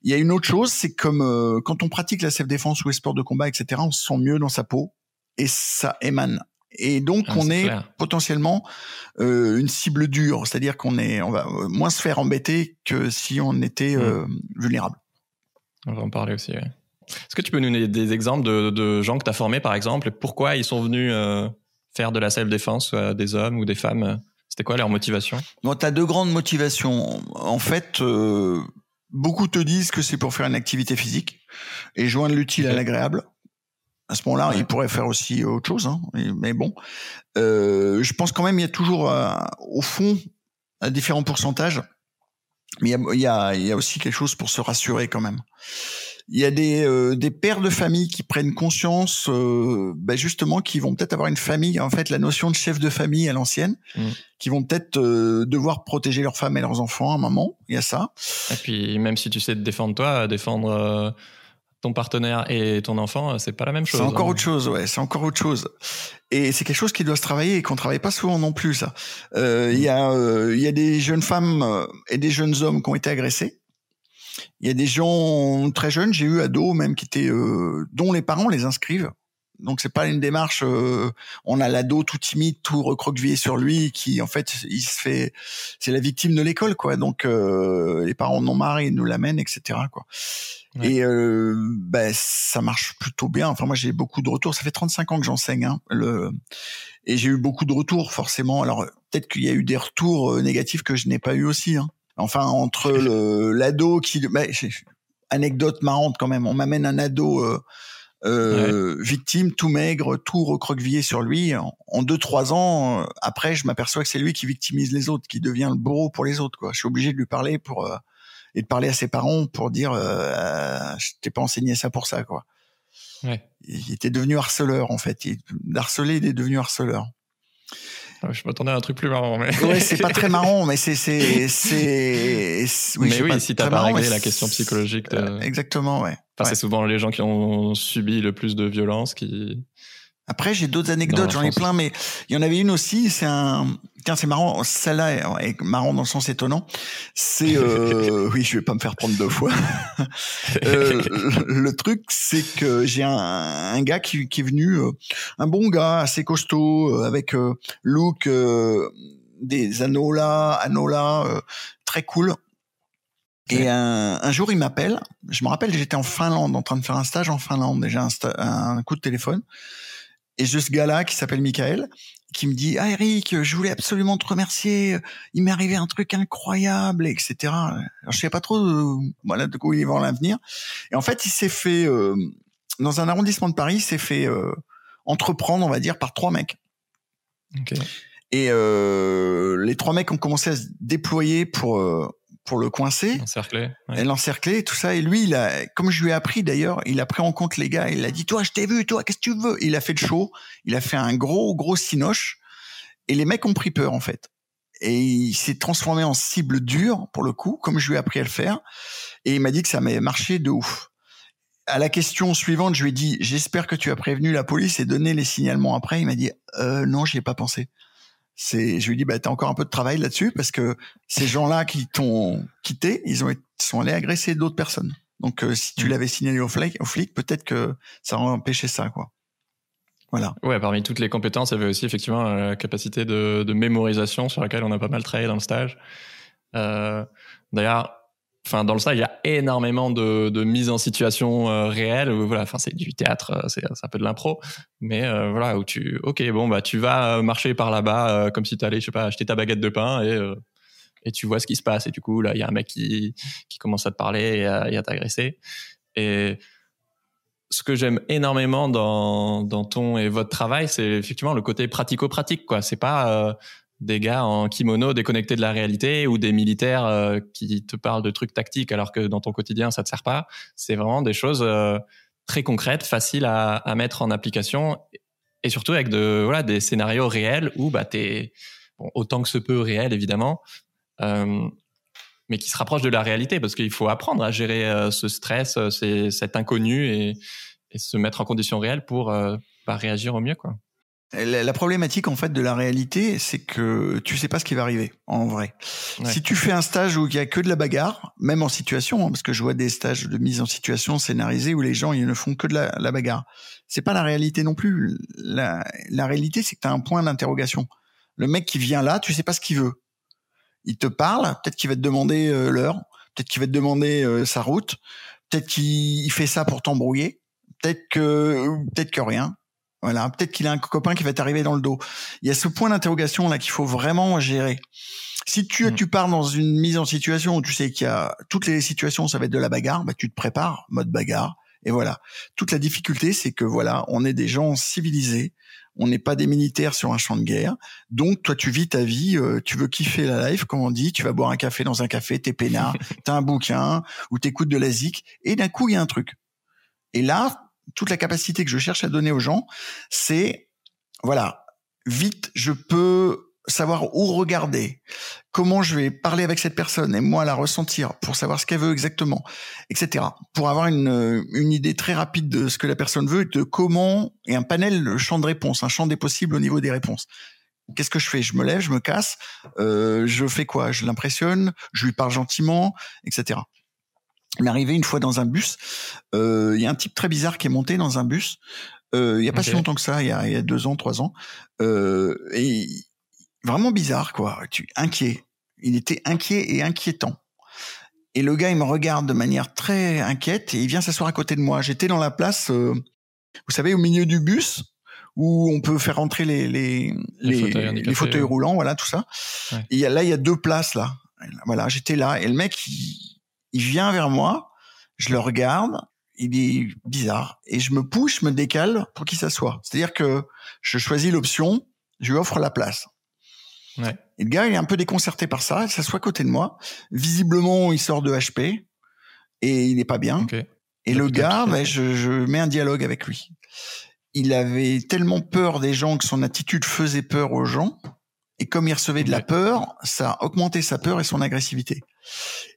Il y a une autre chose, c'est comme euh, quand on pratique la self-défense ou les sports de combat, etc., on se sent mieux dans sa peau et ça émane. Et donc, ah, on est, potentiellement euh, une cible dure, c'est-à-dire qu'on est, on va euh, moins se faire embêter que si on était mmh. vulnérable. On va en parler aussi. Est-ce que tu peux nous donner des exemples de, gens que tu as formés, par exemple, et pourquoi ils sont venus euh, faire de la self-défense, des hommes ou des femmes C'était quoi leur motivation? Tu as deux grandes motivations. En fait, euh, beaucoup te disent que c'est pour faire une activité physique et joindre l'utile à l'agréable. À ce moment-là, ils pourraient faire aussi autre chose, hein, mais bon. Euh, je pense quand même il y a toujours, au fond, à différents pourcentages, mais il y a, il y a aussi quelque chose pour se rassurer quand même il y a des, euh, des pères de famille qui prennent conscience, euh, bah justement, qui vont peut-être avoir une famille, en fait, la notion de chef de famille à l'ancienne, mmh. qui vont peut-être euh, devoir protéger leurs femmes et leurs enfants à un moment. Il y a ça. Et puis, même si tu sais te défendre toi, défendre ton partenaire et ton enfant, c'est pas la même chose. C'est encore hein. autre chose, ouais. C'est encore autre chose. Et c'est quelque chose qui doit se travailler et qu'on travaille pas souvent non plus, ça. Il y a, il y a des jeunes femmes et des jeunes hommes qui ont été agressés il y a des gens très jeunes, j'ai eu ados même qui étaient euh, dont les parents les inscrivent. Donc c'est pas une démarche. Euh, on a l'ado tout timide, tout recroquevillé sur lui, qui en fait il se fait, c'est la victime de l'école quoi. Donc euh, les parents n'ont marre, ils nous l'amènent, etc. quoi. Et ben ça marche plutôt bien. Enfin moi j'ai beaucoup de retours. Ça fait 35 ans que j'enseigne. Hein, le et j'ai eu beaucoup de retours forcément. Alors peut-être qu'il y a eu des retours négatifs que je n'ai pas eu aussi. Hein. Enfin, entre le l'ado qui, bah, anecdote marrante quand même. On m'amène un ado euh, euh, victime, tout maigre, tout recroquevillé sur lui. En, deux trois ans, euh, après, je m'aperçois que c'est lui qui victimise les autres, qui devient le bourreau pour les autres. Quoi. Je suis obligé de lui parler pour et de parler à ses parents pour dire, je t'ai pas enseigné ça pour ça, quoi. Ouais. Il était devenu harceleur en fait. Il, harcelé, il est devenu harceleur. Je m'attendais à un truc plus marrant, mais. Ouais, c'est pas très marrant, mais c'est, c'est, c'est. Oui, mais oui, si t'as pas réglé la question psychologique. De... Exactement, ouais. Enfin, c'est souvent les gens qui ont subi le plus de violence qui, après, j'ai d'autres anecdotes, j'en ai plein, mais il y en avait une aussi. C'est un, tiens, c'est marrant. Celle-là est marrant dans le sens étonnant. C'est, euh... oui, je vais pas me faire prendre deux fois. euh, le truc, c'est que j'ai un, un, gars qui, qui est venu, euh, un bon gars, assez costaud, avec look, des anneaux là, anneaux là, très cool. Et un, un, jour, il m'appelle. Je me rappelle, j'étais en Finlande, en train de faire un stage en Finlande. J'ai un, un coup de téléphone. Et j'ai ce gars-là qui s'appelle Michael, qui me dit, ah Eric, je voulais absolument te remercier. Il m'est arrivé un truc incroyable, etc. Alors, je sais pas trop, euh, voilà, de quoi il va en l'avenir. Et en fait, il s'est fait, euh, dans un arrondissement de Paris, il s'est fait euh, entreprendre, on va dire, par trois mecs. Okay. Et les trois mecs ont commencé à se déployer pour pour le coincer. L'encercler. Ouais. L'encercler, tout ça. Et lui, il a, comme je lui ai appris d'ailleurs, il a pris en compte les gars. Il a dit, toi, je t'ai vu, toi, qu'est-ce que tu veux? Il a fait le show. Il a fait un gros, gros sinoche. Et les mecs ont pris peur, en fait. Et il s'est transformé en cible dure, pour le coup, comme je lui ai appris à le faire. Et il m'a dit que ça m'avait marché de ouf. À la question suivante, je lui ai dit, j'espère que tu as prévenu la police et donné les signalements après. Il m'a dit, euh, non, j'y ai pas pensé c'est, je lui dis, bah, t'as encore un peu de travail là-dessus parce que ces gens-là qui t'ont quitté, ils ont sont allés agresser d'autres personnes. Donc, euh, si tu mm. l'avais signalé au flic, au flic, peut-être que ça aurait empêché ça, quoi. Voilà. Ouais, parmi toutes les compétences, il y avait aussi effectivement la capacité de, de mémorisation sur laquelle on a pas mal travaillé dans le stage. Euh, D'ailleurs, enfin dans le stage il y a énormément de, de mise en situation euh, réelle voilà enfin c'est du théâtre euh, c'est un peu de l'impro mais euh, voilà où tu ok bon bah tu vas marcher par là-bas comme si tu allais je sais pas acheter ta baguette de pain et et tu vois ce qui se passe et du coup là il y a un mec qui qui commence à te parler et à, à t'agresser Et ce que j'aime énormément dans, dans ton et votre travail, c'est effectivement le côté pratico-pratique. quoi. C'est pas euh, des gars en kimono déconnectés de la réalité ou des militaires euh, qui te parlent de trucs tactiques alors que dans ton quotidien ça te sert pas. C'est vraiment des choses euh, très concrètes, faciles à, à, mettre en application et surtout avec de voilà des scénarios réels où bah t'es autant que ce peut réel évidemment. Euh, mais qui se rapproche de la réalité parce qu'il faut apprendre à gérer ce stress, euh, cet inconnu et, se mettre en conditions réelles pour bah, réagir au mieux. Quoi. La, problématique en fait de la réalité, c'est que tu sais pas ce qui va arriver en vrai. Ouais. Si tu fais un stage où il y a que de la bagarre, même en situation, hein, parce que je vois des stages de mise en situation scénarisés où les gens ils ne font que de la, la bagarre, c'est pas la réalité non plus. La, la réalité, c'est que tu as un point d'interrogation. Le mec qui vient là, tu sais pas ce qu'il veut il te parle, peut-être qu'il va te demander euh, l'heure, peut-être qu'il va te demander euh, sa route, peut-être qu'il fait ça pour t'embrouiller, peut-être que peut-être que rien. Voilà, peut-être qu'il a un copain qui va t'arriver dans le dos. Il y a ce point d'interrogation là qu'il faut vraiment gérer. Si tu, mmh. tu pars dans une mise en situation où tu sais qu'il y a toutes les situations, ça va être de la bagarre, bah tu te prépares, mode bagarre, et voilà. Toute la difficulté, c'est que voilà, on est des gens civilisés, on n'est pas des militaires sur un champ de guerre. Donc, toi, tu vis ta vie, euh, tu veux kiffer la life, comme on dit, tu vas boire un café dans un café, t'es peinard, t'as un bouquin, ou t'écoutes de la zik, et d'un coup, il y a un truc. Et là, toute la capacité que je cherche à donner aux gens, c'est, voilà, vite, je peux savoir où regarder, comment je vais parler avec cette personne et moi la ressentir pour savoir ce qu'elle veut exactement, etc. Pour avoir une, une idée très rapide de ce que la personne veut et de comment, et un panel, le champ de réponse, un champ des possibles au niveau des réponses. Qu'est-ce que je fais? Je me lève, je me casse, euh, je fais quoi? Je l'impressionne, je lui parle gentiment, etc. Arrivé une fois dans un bus, euh, il y a un type très bizarre qui est monté dans un bus, euh, il y a pas okay. si longtemps que ça, il y a, il y a deux ans, trois ans, euh, et vraiment bizarre, quoi. Tu, inquiet. Il était inquiet et inquiétant. Et le gars, il me regarde de manière très inquiète et il vient s'asseoir à côté de moi. J'étais dans la place, euh, vous savez, au milieu du bus où on peut faire rentrer les les, les, les fauteuils, les fauteuils roulants, voilà, tout ça. Ouais. Et là, il y a deux places là. Voilà, j'étais là et le mec, il, il vient vers moi. Je le regarde. Il est bizarre et je me pousse, je me décale pour qu'il s'assoie. C'est-à-dire que je choisis l'option, je lui offre la place. Ouais. Et le gars, il est un peu déconcerté par ça. Il s'assoit à côté de moi. Visiblement, il sort de HP et il n'est pas bien. Okay. Et le gars, ben, je, je, mets un dialogue avec lui. Il avait tellement peur des gens que son attitude faisait peur aux gens. Et comme il recevait de la peur, ça a augmenté sa peur et son agressivité.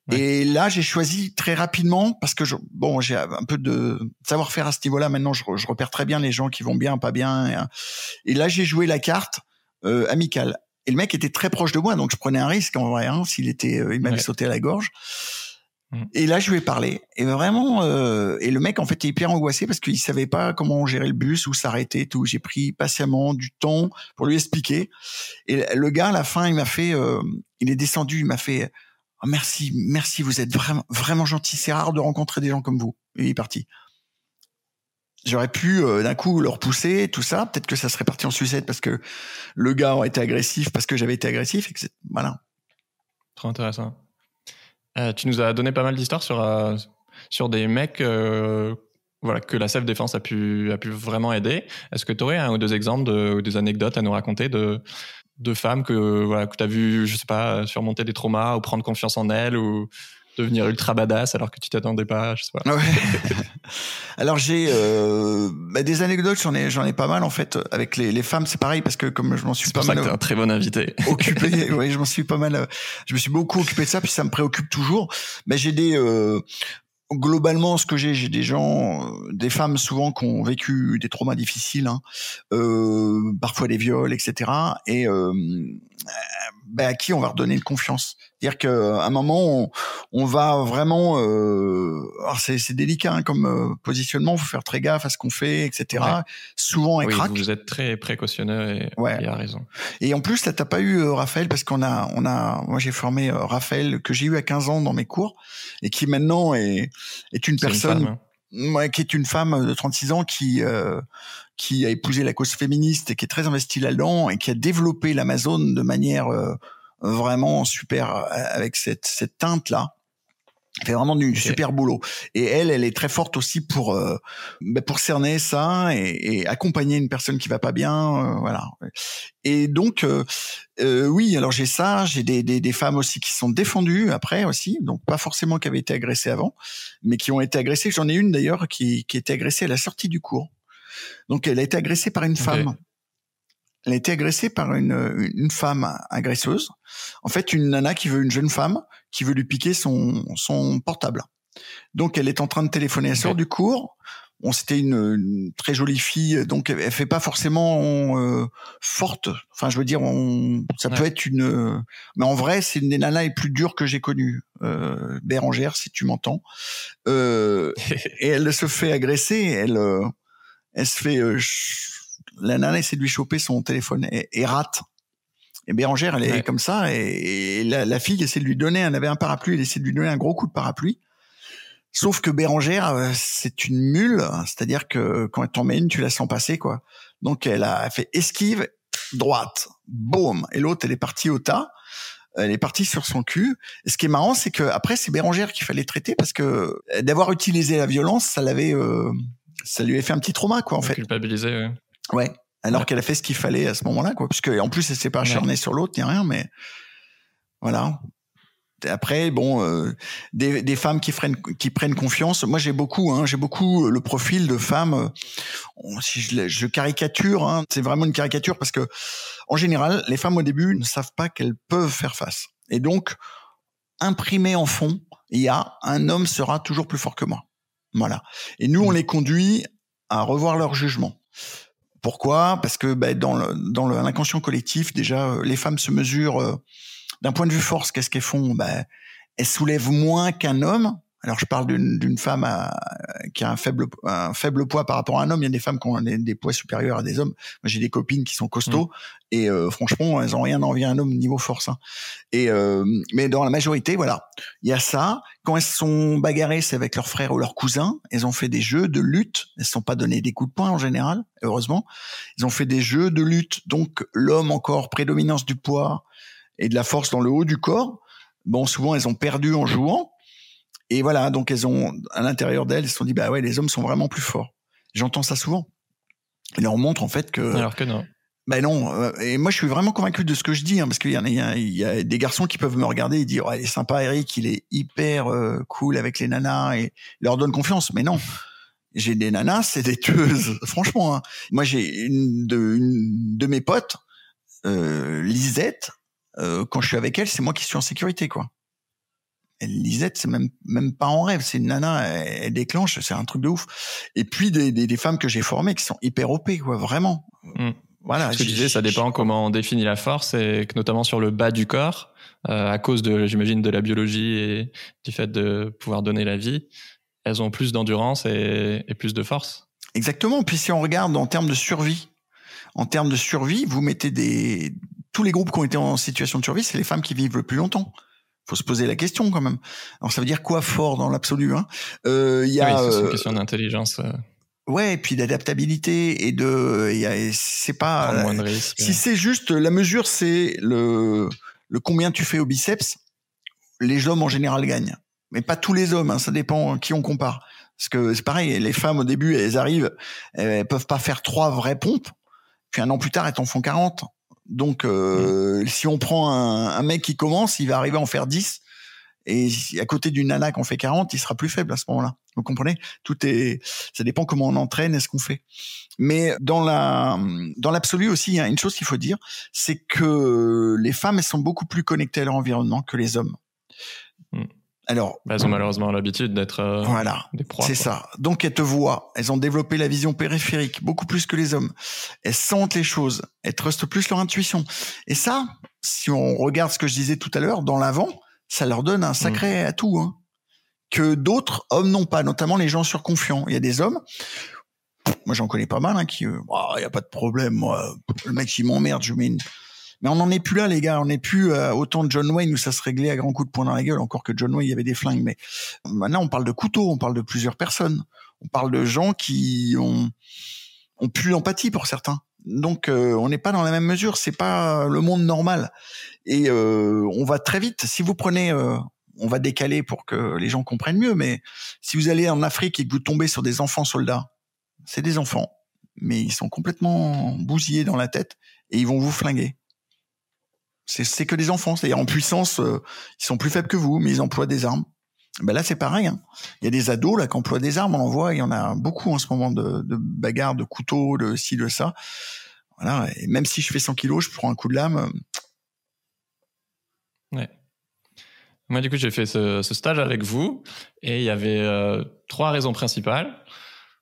Ouais. Et là, j'ai choisi très rapidement parce que je, bon, j'ai un peu de savoir-faire à ce niveau-là. Maintenant, je, je, repère très bien les gens qui vont bien, pas bien. Et, et là, j'ai joué la carte euh, amicale. Et le mec était très proche de moi, donc je prenais un risque en vrai, hein, s'il était, euh, il m'avait ouais. sauté à la gorge. Mmh. Et là, je lui ai parlé. Et vraiment, euh, et le mec, en fait, est hyper angoissé parce qu'il savait pas comment gérer le bus, où s'arrêter, tout. J'ai pris patiemment du temps pour lui expliquer. Et le gars, à la fin, il m'a fait, il est descendu, il m'a fait, oh, merci, merci, vous êtes vraiment, gentil. C'est rare de rencontrer des gens comme vous. Il est parti. J'aurais pu euh, d'un coup le repousser, tout ça. Peut-être que ça serait parti en sucette parce que le gars aurait été agressif, parce que j'avais été agressif. Voilà. Trop intéressant. Euh, tu nous as donné pas mal d'histoires sur, euh, des mecs voilà, que la self-défense a pu, a pu vraiment aider. Est-ce que tu aurais un ou deux exemples de, ou des anecdotes à nous raconter de, de femmes que, voilà, que tu as vu, je sais pas, surmonter des traumas ou prendre confiance en elles ou devenir ultra badass alors que tu t'attendais pas, je sais pas. Ouais. alors j'ai euh, bah des anecdotes, j'en ai j'en ai pas mal en fait avec les, les femmes, c'est pareil parce que comme je m'en suis pas mal que un très bon invité. occupé, oui, je m'en suis pas mal je me suis beaucoup occupé de ça puis ça me préoccupe toujours. Mais j'ai des euh, globalement, ce que j'ai, j'ai des gens, des femmes souvent qui ont vécu des traumas difficiles, hein, euh, parfois des viols, etc. Et euh, ben, à qui on va redonner une confiance. C'est-à-dire qu'à un moment, on, on va vraiment, euh, alors c'est, c'est délicat hein, comme euh, positionnement, faut faire très gaffe à ce qu'on fait, etc. Ouais. Souvent, un oui, craque. Vous êtes très précautionneux et ouais. il a raison. Et en plus, là, t'as pas eu euh, Raphaël parce qu'on a, on a, moi j'ai formé euh, Raphaël que j'ai eu à 15 ans dans mes cours et qui maintenant est est une personne. Une femme, hein. ouais, qui est une femme de 36 ans qui euh, qui a épousé la cause féministe et qui est très investie là-dedans et qui a développé l'Amazon de manière euh, vraiment super avec cette, cette teinte là. Elle fait vraiment du super boulot. Et elle, elle est très forte aussi pour euh, bah, pour cerner ça et, et, accompagner une personne qui va pas bien, euh, voilà. Et donc euh, euh, oui, alors j'ai ça, j'ai des, des, des, femmes aussi qui sont défendues après aussi, donc pas forcément qui avaient été agressées avant, mais qui ont été agressées. J'en ai une d'ailleurs qui qui était agressée à la sortie du cours. Donc elle a été agressée par une femme. Elle a été agressée par une, une femme agresseuse. En fait, une nana qui veut une jeune femme qui veut lui piquer son, son portable. Donc, elle est en train de téléphoner. Elle sort du cours. Bon, c'était une, une, très jolie fille, donc elle, fait pas forcément euh, forte. Enfin, je veux dire, on, ça ouais. peut être une. Mais en vrai, c'est une des nanas les plus dures que j'ai connues. Euh, Bérangère, si tu m'entends. Euh, et elle se fait agresser. Elle, euh, elle se fait euh, la nana essaie de lui choper son téléphone et, et rate. Et Bérangère, elle est ouais. comme ça, et, et la, la, fille essaie de lui donner, elle avait un parapluie, elle essaie de lui donner un gros coup de parapluie. Sauf que Bérangère, euh, c'est une mule, c'est-à-dire que quand elle t'en met une, tu la sens passer, quoi. Donc elle a fait esquive, droite, boum, et l'autre, elle est partie au tas. Elle est partie sur son cul. Et ce qui est marrant, c'est que après, c'est Bérangère qu'il fallait traiter parce que d'avoir utilisé la violence, ça l'avait, euh, ça lui avait fait un petit trauma, quoi, en fait. Culpabilisé, ouais. Ouais. Alors ouais. qu'elle a fait ce qu'il fallait à ce moment-là, quoi. Puisque en plus, elle s'est pas acharnée ouais. sur l'autre, ni rien, mais voilà. Après, bon, euh, des, des, femmes qui prennent, qui prennent confiance. Moi, j'ai beaucoup, hein, j'ai beaucoup le profil de femmes. Euh, si je, je caricature, hein, c'est vraiment une caricature parce que, en général, les femmes au début ne savent pas qu'elles peuvent faire face. Et donc, imprimé en fond, il y a un homme sera toujours plus fort que moi. Voilà. Et nous, on les conduit à revoir leur jugement. Pourquoi? Parce que ben, dans, l'inconscient collectif, déjà, euh, les femmes se mesurent euh, d'un point de vue force. Qu'est-ce qu'elles font? Ben, Elles soulèvent moins qu'un homme. Alors, je parle d'une femme à, qui a un faible, un faible poids par rapport à un homme. Il y a des femmes qui ont des, poids supérieurs à des hommes. Moi, j'ai des copines qui sont costauds mmh. et euh, franchement, elles ont rien envie à un homme niveau force. Hein. Et euh, mais dans la majorité, voilà, il y a ça. Quand elles sont bagarrées, c'est avec leurs frères ou leurs cousins. Elles ont fait des jeux de lutte. Elles ne sont pas donné des coups de poing en général, heureusement. Ils ont fait des jeux de lutte. Donc l'homme encore prédominance du poids et de la force dans le haut du corps. Bon, souvent elles ont perdu en jouant. Et voilà, donc elles ont, à l'intérieur d'elles, elles se sont dit, bah ouais, les hommes sont vraiment plus forts. J'entends ça souvent. Ils leur montrent en fait que. Alors que non. Ben non. Et moi, je suis vraiment convaincu de ce que je dis, hein, parce qu'il y, y, il y a des garçons qui peuvent me regarder et dire, ouais, il est sympa, Eric, il est hyper euh, cool avec les nanas et leur donne confiance. Mais non. J'ai des nanas, c'est des tueuses. Franchement, hein. moi, j'ai une de, une de mes potes, euh, Lisette, euh, quand je suis avec elle, c'est moi qui suis en sécurité, quoi. Lisette, c'est même même pas en rêve, c'est une nana, elle, elle déclenche, c'est un truc de ouf. Et puis des, des, des femmes que j'ai formées qui sont hyper op, quoi, vraiment. Mm. Voilà. Ce que tu disais, ça dépend comment on définit la force, et que notamment sur le bas du corps, euh, à cause de, j'imagine, de la biologie et du fait de pouvoir donner la vie, elles ont plus d'endurance et, et plus de force. Exactement. Puis si on regarde en termes de survie, en termes de survie, vous mettez des tous les groupes qui ont été en situation de survie, c'est les femmes qui vivent le plus longtemps faut se poser la question quand même. Alors ça veut dire quoi fort dans l'absolu hein? Euh, y a, oui, c'est une question d'intelligence. Euh... Ouais, et puis d'adaptabilité et de, y a, c'est pas. Moins de risque, si c'est juste la mesure, c'est le le combien tu fais au biceps. Les hommes en général gagnent, mais pas tous les hommes. Hein, ça dépend qui on compare. Parce que c'est pareil, les femmes au début, elles arrivent, elles peuvent pas faire trois vraies pompes, puis un an plus tard, elles en font 40. Donc, euh, mmh. si on prend un, un, mec qui commence, il va arriver à en faire 10. Et à côté d'une nana qu'on fait 40, il sera plus faible à ce moment-là. Vous comprenez? Tout est, ça dépend comment on entraîne et ce qu'on fait. Mais dans la, dans l'absolu aussi, il y a une chose qu'il faut dire, c'est que les femmes, elles sont beaucoup plus connectées à leur environnement que les hommes. Alors, bah, elles ont malheureusement l'habitude d'être euh, voilà, des proies. C'est ça. Donc elles te voient, elles ont développé la vision périphérique beaucoup plus que les hommes. Elles sentent les choses, elles trustent plus leur intuition. Et ça, si on regarde ce que je disais tout à l'heure, dans l'avant, ça leur donne un sacré mmh. atout hein, que d'autres hommes n'ont pas, notamment les gens surconfiants. Il y a des hommes, moi j'en connais pas mal, hein, qui, il euh, y a pas de problème, moi, le mec il m'emmerde, je mets une mais on n'en est plus là, les gars. On n'est plus euh, autant de John Wayne où ça se réglait à grands coups de poing dans la gueule. Encore que John Wayne, y avait des flingues. Mais maintenant, on parle de couteaux, on parle de plusieurs personnes. On parle de gens qui ont, ont plus d'empathie pour certains. Donc, euh, on n'est pas dans la même mesure. C'est pas le monde normal. Et euh, on va très vite. Si vous prenez, euh, on va décaler pour que les gens comprennent mieux. Mais si vous allez en Afrique et que vous tombez sur des enfants soldats, c'est des enfants, mais ils sont complètement bousillés dans la tête et ils vont vous flinguer. C'est que des enfants, c'est-à-dire en puissance, euh, ils sont plus faibles que vous, mais ils emploient des armes. Ben là, c'est pareil. Hein. Il y a des ados là qui emploient des armes, on en voit, il y en a beaucoup en ce moment de, de bagarres, de couteaux, de ci, de ça. Voilà. Et même si je fais 100 kilos, je prends un coup de lame. Ouais. Moi, du coup, j'ai fait ce, stage avec vous et il y avait euh, trois raisons principales.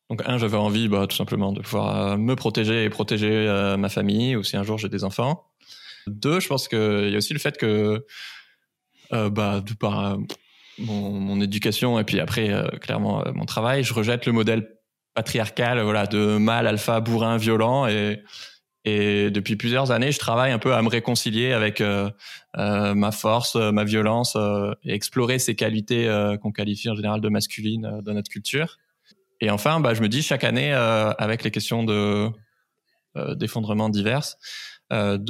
Donc, un, j'avais envie, bah, tout simplement, de pouvoir euh, me protéger et protéger euh, ma famille, ou si un jour j'ai des enfants. Deux, je pense qu'il y a aussi le fait que, bah, de par mon, mon, éducation et puis après, clairement, mon travail, je rejette le modèle patriarcal, voilà, de mâle, alpha, bourrin, violent et et depuis plusieurs années, je travaille un peu à me réconcilier avec euh, euh, ma force, euh, ma violence, et explorer ces qualités qu'on qualifie en général de masculines dans notre culture. Et enfin, bah, je me dis chaque année, avec les questions de d'effondrement diverses,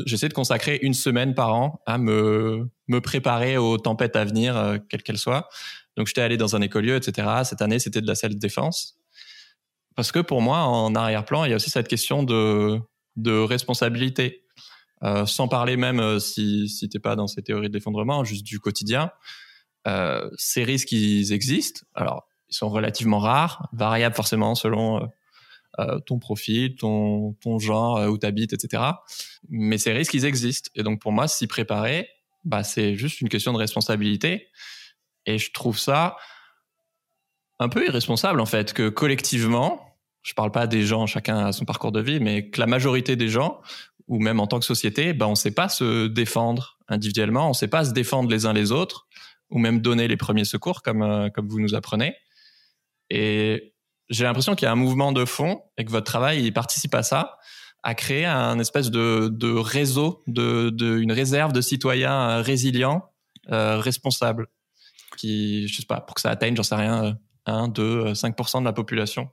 j'essaie de consacrer une semaine par an à me me préparer aux tempêtes à venir, quelles qu'elles soient. Donc, j'étais allé dans un écolieu, etc. Cette année, c'était de la salle de défense. Parce que pour moi, en arrière-plan, il y a aussi cette question de de responsabilité. Euh, sans parler même euh, si, si t'es pas dans ces théories de l'effondrement, juste du quotidien. Euh, ces risques, ils existent. Alors, ils sont relativement rares, variables forcément selon euh, ton profil, ton, ton genre, où tu habites, etc. Mais ces risques, ils existent. Et donc, pour moi, s'y préparer, bah, c'est juste une question de responsabilité. Et je trouve ça un peu irresponsable, en fait, que collectivement, je parle pas des gens, chacun a son parcours de vie, mais que la majorité des gens, ou même en tant que société, ben on sait pas se défendre individuellement, on sait pas se défendre les uns les autres, ou même donner les premiers secours comme euh, comme vous nous apprenez. Et j'ai l'impression qu'il y a un mouvement de fond et que votre travail il participe à ça, à créer un espèce de, réseau, de, une réserve de citoyens euh, résilients, euh, responsables, qui je sais pas pour que ça atteigne, j'en sais rien, 1, 2, 5% de la population.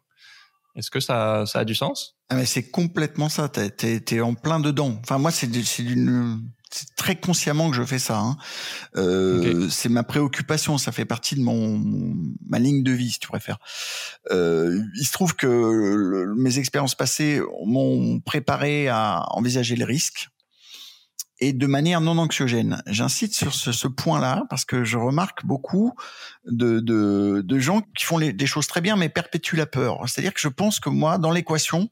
Est-ce que ça, ça a du sens? Ah mais c'est complètement ça. T'es es, en plein dedans. Enfin moi c'est d'une c'est très consciemment que je fais ça. Hein. Euh, C'est ma préoccupation, ça fait partie de mon, ma ligne de vie, si tu préfères. Euh, il se trouve que mes expériences passées m'ont préparé à envisager les risques et de manière non anxiogène. J'incite sur ce, ce point-là parce que je remarque beaucoup de, de, de gens qui font les, des choses très bien mais perpétuent la peur. C'est-à-dire que je pense que moi, dans l'équation,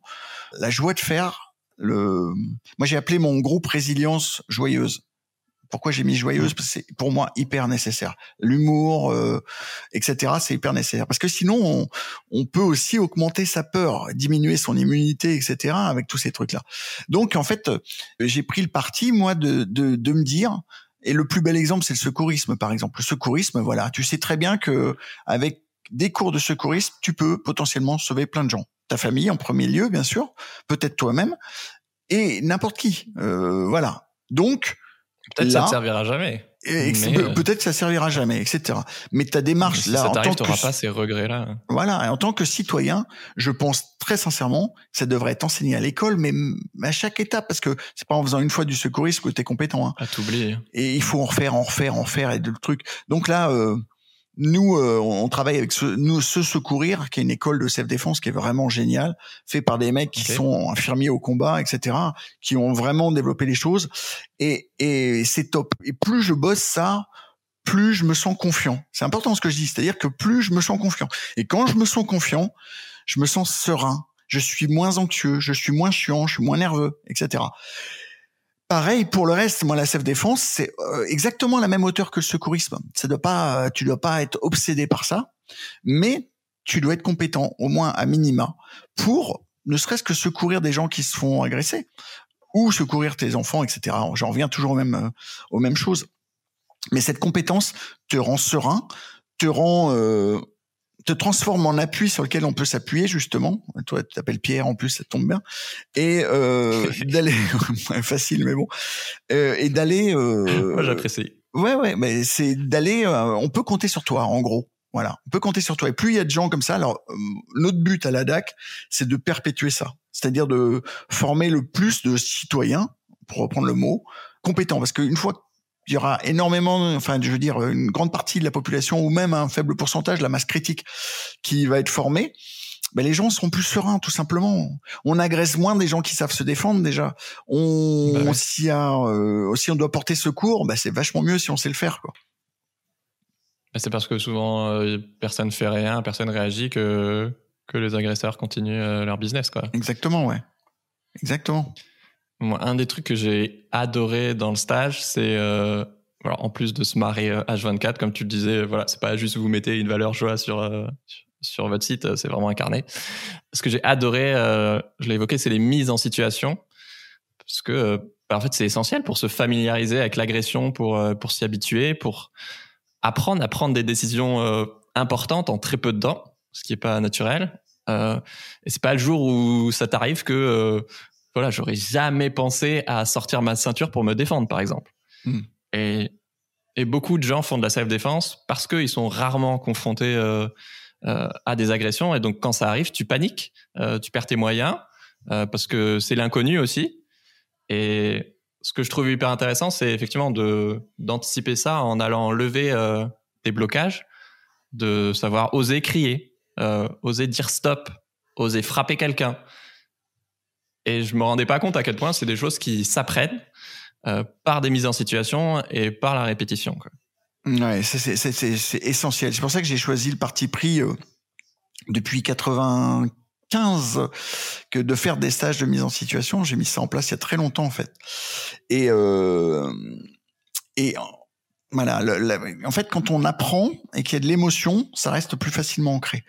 la joie de faire, le, moi j'ai appelé mon groupe résilience joyeuse. Pourquoi j'ai mis joyeuse? Parce que c'est pour moi hyper nécessaire. L'humour, euh, etc. C'est hyper nécessaire. Parce que sinon, on, on, peut aussi augmenter sa peur, diminuer son immunité, etc. Avec tous ces trucs-là. Donc en fait, j'ai pris le parti moi de, de, de me dire. Et le plus bel exemple, c'est le secourisme, par exemple. Le secourisme, voilà, tu sais très bien que avec des cours de secourisme, tu peux potentiellement sauver plein de gens. Ta famille en premier lieu, bien sûr, peut-être toi-même, et n'importe qui. Euh, voilà. Donc, Peut-être ça ne servira jamais. Euh, peut-être ça servira jamais, etc. Mais ta démarche si là, ça en tant que pas ces regrets là. Voilà, en tant que citoyen, je pense très sincèrement, ça devrait être enseigné à l'école, mais à chaque étape, parce que c'est pas en faisant une fois du secourisme que tu es compétent. Hein. À t'oublier. Et il faut en refaire, en refaire, en refaire et de le truc. Donc là, euh, nous, euh, on travaille avec ce, nous, ce secourir, qui est une école de self-défense qui est vraiment géniale, fait par des mecs qui sont infirmiers au combat, etc., qui ont vraiment développé les choses. Et, et c'est top. Et plus je bosse ça, plus je me sens confiant. C'est important ce que je dis, c'est-à-dire que plus je me sens confiant. Et quand je me sens confiant, je me sens serein. Je suis moins anxieux, je suis moins chiant, je suis moins nerveux, etc. Pareil pour le reste, moi la self défense c'est euh, exactement la même hauteur que le secourisme. Ça doit pas, euh, tu dois pas être obsédé par ça, mais tu dois être compétent au moins à minima pour ne serait-ce que secourir des gens qui se font agresser ou secourir tes enfants, etc. J'en reviens toujours au même euh, aux mêmes choses. Mais cette compétence te rend serein, te rend te transforme en appui sur lequel on peut s'appuyer justement. Toi, tu t'appelles Pierre en plus, ça tombe bien. Et euh, d'aller facile, mais bon, euh, et d'aller. Euh, Moi, j'apprécie. Ouais, ouais, mais c'est d'aller. On peut compter sur toi, en gros. Voilà, on peut compter sur toi. Et plus il y a de gens comme ça, alors notre but à la DAC, c'est de perpétuer ça, c'est-à-dire de former le plus de citoyens, pour reprendre le mot, compétents. Parce qu'une fois il y aura énormément, enfin, je veux dire, une grande partie de la population ou même un faible pourcentage, la masse critique, qui va être formée. Ben, les gens seront plus sereins, tout simplement. On agresse moins des gens qui savent se défendre déjà. On, bah si, euh, on doit porter secours, ben, c'est vachement mieux si on sait le faire, quoi. C'est parce que souvent euh, personne fait rien, personne réagit que que les agresseurs continuent euh, leur business, quoi. Exactement, ouais. Exactement. Un des trucs que j'ai adoré dans le stage, c'est euh, en plus de se marrer H24, euh, comme tu le disais, voilà, c'est pas juste vous mettez une valeur joie sur euh, sur votre site, c'est vraiment incarné. Ce que j'ai adoré, je l'ai évoqué, c'est les mises en situation, parce que bah, en fait c'est essentiel pour se familiariser avec l'agression, pour pour s'y habituer, pour apprendre à prendre des décisions importantes en très peu de temps, ce qui est pas naturel. Euh, et c'est pas le jour où ça t'arrive que voilà, j'aurais jamais pensé à sortir ma ceinture pour me défendre, par exemple. Hmm. Et, et beaucoup de gens font de la self-défense parce qu'ils sont rarement confrontés euh, euh, à des agressions. Et donc, quand ça arrive, tu paniques, euh, tu perds tes moyens parce que c'est l'inconnu aussi. Et ce que je trouve hyper intéressant, c'est effectivement de d'anticiper ça en allant lever des blocages, de savoir oser crier, oser dire stop, oser frapper quelqu'un. Et je me rendais pas compte à quel point c'est des choses qui s'apprennent euh, par des mises en situation et par la répétition. Quoi. Ouais, c'est essentiel. C'est pour ça que j'ai choisi le parti pris euh, depuis 95 que de faire des stages de mise en situation. J'ai mis ça en place il y a très longtemps en fait. Et euh, voilà, en fait, quand on apprend et qu'il y a de l'émotion, ça reste plus facilement ancré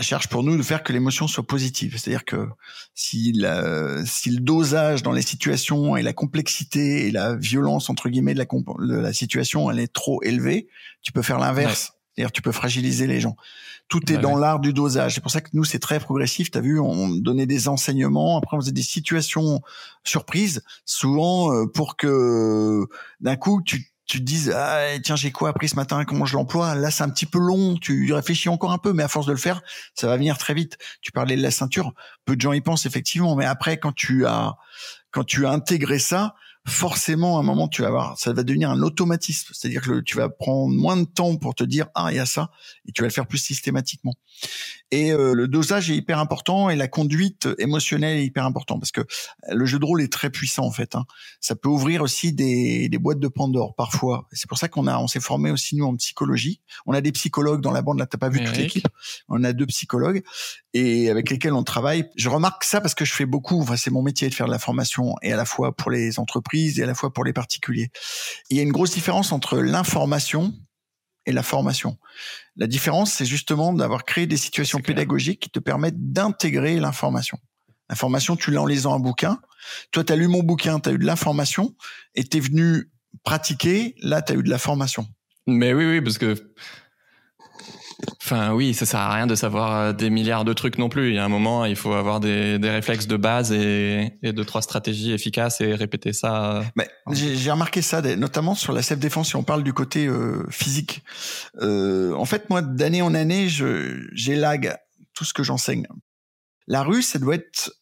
cherche pour nous de faire que l'émotion soit positive. C'est-à-dire que si, la, si le dosage dans les situations et la complexité et la violence entre guillemets de la, de la situation elle est trop élevée, tu peux faire l'inverse. C'est-à-dire tu peux fragiliser les gens. Tout est dans l'art du dosage. C'est pour ça que nous c'est très progressif. T'as vu, on donnait des enseignements. Après on faisait des situations surprises, souvent euh, pour que d'un coup tu tu te dises ah, tiens j'ai quoi appris ce matin? Comment je l'emploie? Là c'est un petit peu long. Tu réfléchis encore un peu mais à force de le faire ça va venir très vite. Tu parlais de la ceinture. Peu de gens y pensent effectivement. Mais après quand tu as quand tu as intégré ça forcément, à un moment, tu vas avoir, ça va devenir un automatisme. C'est-à-dire que tu vas prendre moins de temps pour te dire, ah, il y a ça, et tu vas le faire plus systématiquement. Et euh, le dosage est hyper important et la conduite émotionnelle est hyper important parce que le jeu de rôle est très puissant, en fait. Hein. Ça peut ouvrir aussi des, des boîtes de Pandore, parfois. C'est pour ça qu'on a, on s'est formé aussi, nous, en psychologie. On a des psychologues dans la bande, là, t'as pas vu toute l'équipe. On a deux psychologues et avec lesquels on travaille. Je remarque ça parce que je fais beaucoup, enfin, c'est mon métier de faire de la formation et à la fois pour les entreprises et à la fois pour les particuliers. il y a une grosse différence entre l'information et la formation. La différence, c'est justement d'avoir créé des situations pédagogiques qui te permettent d'intégrer l'information. L'information, tu l'as en lisant un bouquin. Toi, tu as lu mon bouquin, tu as eu de l'information et tu es venu pratiquer. Là, tu as eu de la formation. Mais oui, oui, parce que Enfin oui, ça sert à rien de savoir euh, des milliards de trucs non plus. Il y a un moment, il faut avoir des, des réflexes de base et, et deux trois stratégies efficaces et répéter ça. Euh, Mais j'ai remarqué ça, notamment sur la self-défense. Si on parle du côté euh, physique, euh, en fait, moi, d'année en année, j'élague tout ce que j'enseigne. La rue, ça doit être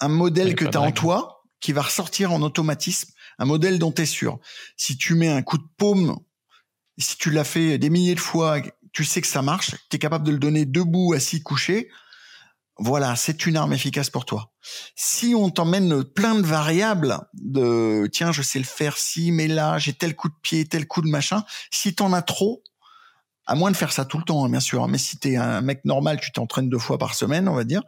un modèle que tu as en toi qui va ressortir en automatisme, un modèle dont tu es sûr. Si tu mets un coup de paume, si tu l'as fait des milliers de fois tu sais que ça marche, tu es capable de le donner debout, assis, couché, voilà, c'est une arme efficace pour toi. Si on t'emmène plein de variables de tiens, je sais le faire si, mais là, j'ai tel coup de pied, tel coup de machin, si t'en as trop, à moins de faire ça tout le temps, hein, bien sûr, hein, mais si t'es un mec normal, tu t'entraînes deux fois par semaine, on va dire,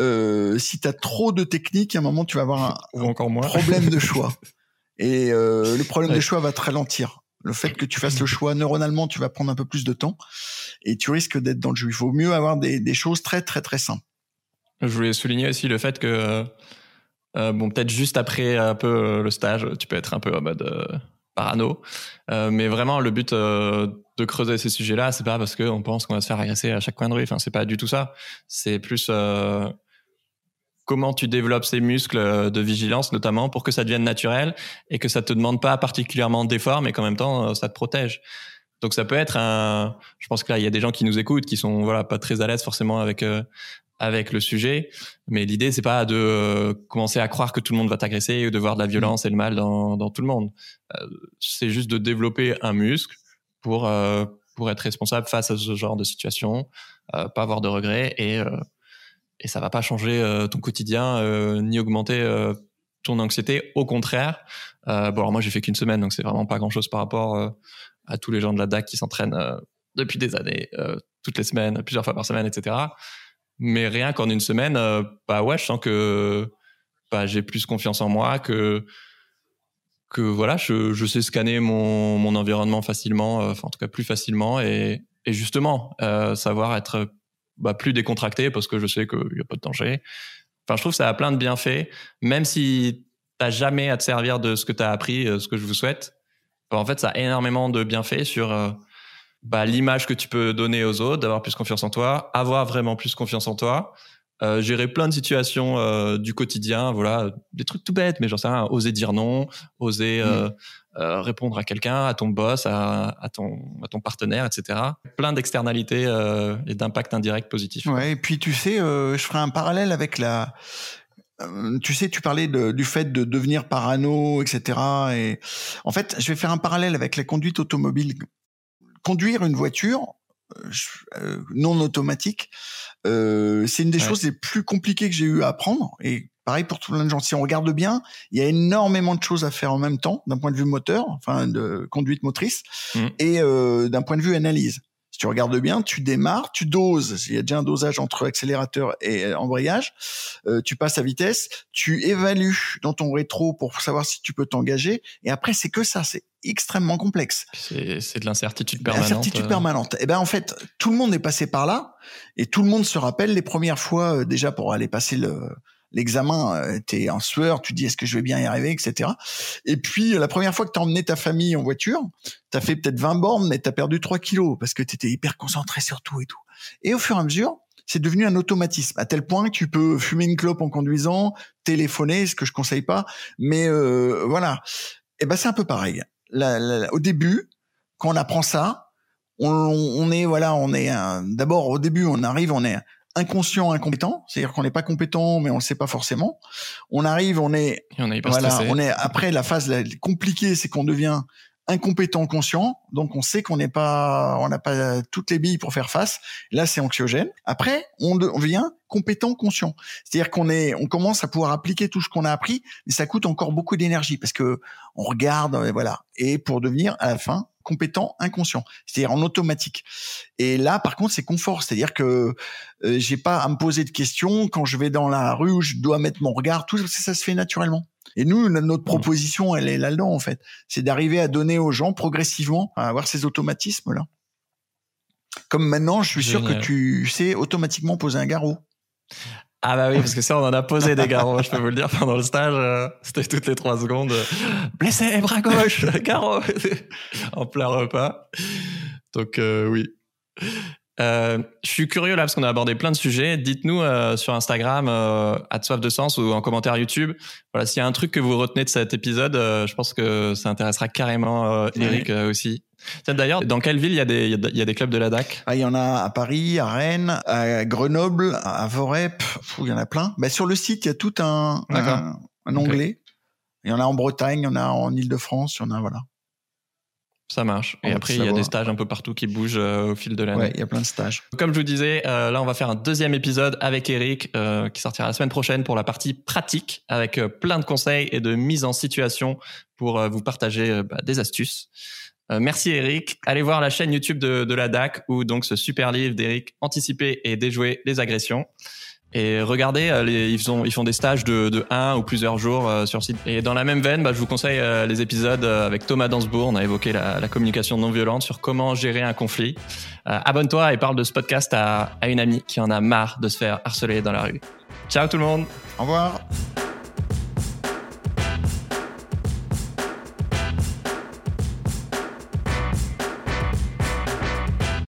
euh, si t'as trop de techniques, à un moment, tu vas avoir un, encore moins. problème de choix. Et euh, le problème de choix va te ralentir. Le fait que tu fasses le choix neuronalement, tu vas prendre un peu plus de temps et tu risques d'être dans le jeu. Il faut mieux avoir des, choses très très très simples. Je voulais souligner aussi le fait que euh, bon peut-être juste après un peu euh, le stage, tu peux être un peu en mode euh, parano, mais vraiment le but de creuser ces sujets-là, c'est pas parce qu'on pense qu'on va se faire agresser à chaque coin de rue. Enfin, c'est pas du tout ça. C'est plus comment tu développes ces muscles euh, de vigilance, notamment pour que ça devienne naturel et que ça te demande pas particulièrement d'efforts, mais qu'en même temps, euh, ça te protège. Donc ça peut être un. Je pense que là, il y a des gens qui nous écoutent qui sont voilà pas très à l'aise forcément avec euh, avec le sujet, mais l'idée c'est pas de euh, commencer à croire que tout le monde va t'agresser ou de voir de la violence et le mal dans, dans tout le monde. C'est juste de développer un muscle pour pour être responsable face à ce genre de situation, pas avoir de regrets et et ça va pas changer ton quotidien ni augmenter ton anxiété. Au contraire, bon alors moi j'ai fait qu'une semaine donc c'est vraiment pas grand chose par rapport à tous les gens de la DAC qui s'entraînent euh, depuis des années, euh, toutes les semaines, plusieurs fois par semaine, etc. Mais rien qu'en une semaine, euh, bah ouais, je sens que bah, j'ai plus confiance en moi, que voilà, je, sais scanner mon, environnement facilement, enfin en tout cas plus facilement, et justement savoir être bah, plus décontracté parce que je sais qu'il n'y a pas de danger. Enfin, je trouve que ça a plein de bienfaits, même si t'as jamais à te servir de ce que tu as appris, ce que je vous souhaite, en fait, ça a énormément de bienfaits sur euh, bah, l'image que tu peux donner aux autres, d'avoir plus confiance en toi, avoir vraiment plus confiance en toi, euh, gérer plein de situations euh, du quotidien, voilà, des trucs tout bêtes, mais j'en sais rien, oser dire non, oser mmh. Répondre à quelqu'un, à ton boss, à, ton, à ton partenaire, etc. Plein d'externalités et d'impacts indirects positifs. Ouais, et puis tu sais, je ferai un parallèle avec la, euh, tu sais, tu parlais du fait de devenir parano, etc. Et en fait, je vais faire un parallèle avec la conduite automobile. Conduire une voiture euh, euh, non automatique, c'est une des choses les plus compliquées que j'ai eu à apprendre. Et pareil pour tout plein de gens. Si on regarde bien, il y a énormément de choses à faire en même temps, d'un point de vue moteur, enfin de conduite motrice, mmh. et d'un point de vue analyse tu regardes bien, tu démarres, tu doses. Il y a déjà un dosage entre accélérateur et euh, embrayage. Euh, tu passes à vitesse, tu évalues dans ton rétro pour savoir si tu peux t'engager. Et après, c'est que ça. C'est extrêmement complexe. C'est de l'incertitude permanente. L'incertitude euh. permanente. Et eh ben en fait, tout le monde est passé par là et tout le monde se rappelle les premières fois déjà pour aller passer le l'examen, euh, tu es en sueur, tu dis est-ce que je vais bien y arriver, etc. Et puis la première fois que tu as emmené ta famille en voiture, tu as fait peut-être 20 bornes, mais tu as perdu 3 kilos parce que tu étais hyper concentré sur tout et tout. Et au fur et à mesure, c'est devenu un automatisme, à tel point que tu peux fumer une clope en conduisant, téléphoner, ce que je conseille pas, mais euh, voilà. Et ben c'est un peu pareil. au début, quand on apprend ça, on, on est voilà, on est d'abord au début, on arrive, on est inconscient, incompétent, c'est-à-dire qu'on n'est pas compétent, mais on le sait pas forcément. On arrive, on est, on est voilà, on est après la phase compliquée, c'est qu'on devient incompétent conscient, donc on sait qu'on n'est pas, on n'a pas toutes les billes pour faire face. Là, c'est anxiogène. Après, on, devient compétent conscient, c'est-à-dire qu'on est, on commence à pouvoir appliquer tout ce qu'on a appris, mais ça coûte encore beaucoup d'énergie parce que on regarde, voilà, et pour devenir à la fin compétent inconscient, c'est-à-dire en automatique. Et là, par contre, c'est confort, c'est-à-dire que euh, j'ai pas à me poser de questions quand je vais dans la rue où je dois mettre mon regard, tout ça, ça se fait naturellement. Et nous, notre proposition, elle est là-dedans, en fait. C'est d'arriver à donner aux gens progressivement à avoir ces automatismes-là. Comme maintenant, je suis sûr que tu sais automatiquement poser un garrot. Ah bah oui, parce que ça, on en a posé des garrots, je peux vous le dire, pendant le stage. Euh, c'était toutes les trois secondes. blessé, bras gauche, garrot, en plein repas. Donc euh, oui. Euh, je suis curieux là parce qu'on a abordé plein de sujets. Dites-nous euh, sur Instagram, euh, soif de sens ou en commentaire YouTube. Voilà, s'il y a un truc que vous retenez de cet épisode, euh, je pense que ça intéressera carrément Eric aussi. D'ailleurs, dans quelle ville il y, a des, il y a des clubs de la DAC ah, Il y en a à Paris, à Rennes, à Grenoble, à Vorep. il y en a plein. Bah, sur le site, il y a tout un, un, onglet. Il y en a en Bretagne, il y en a en Ile-de-France, il y en a voilà. Ça marche. Et après, il y a des stages un peu partout qui bougent euh, au fil de l'année. Ouais, il y a plein de stages. Comme je vous disais, euh, là, on va faire un deuxième épisode avec Eric euh, qui sortira la semaine prochaine pour la partie pratique avec plein de conseils et de mise en situation pour vous partager bah, des astuces. Merci Eric. Allez voir la chaîne YouTube de, de la DAC ou donc ce super livre d'Eric Anticiper et déjouer les agressions. Et regardez, euh, les, ils, font, ils font des stages de, de un ou plusieurs jours euh, sur site. Et dans la même veine, bah, je vous conseille euh, les épisodes avec Thomas Dansbourg. On a évoqué la, la communication non violente sur comment gérer un conflit. Abonne-toi et parle de ce podcast à, à une amie qui en a marre de se faire harceler dans la rue. Ciao tout le monde. Au revoir.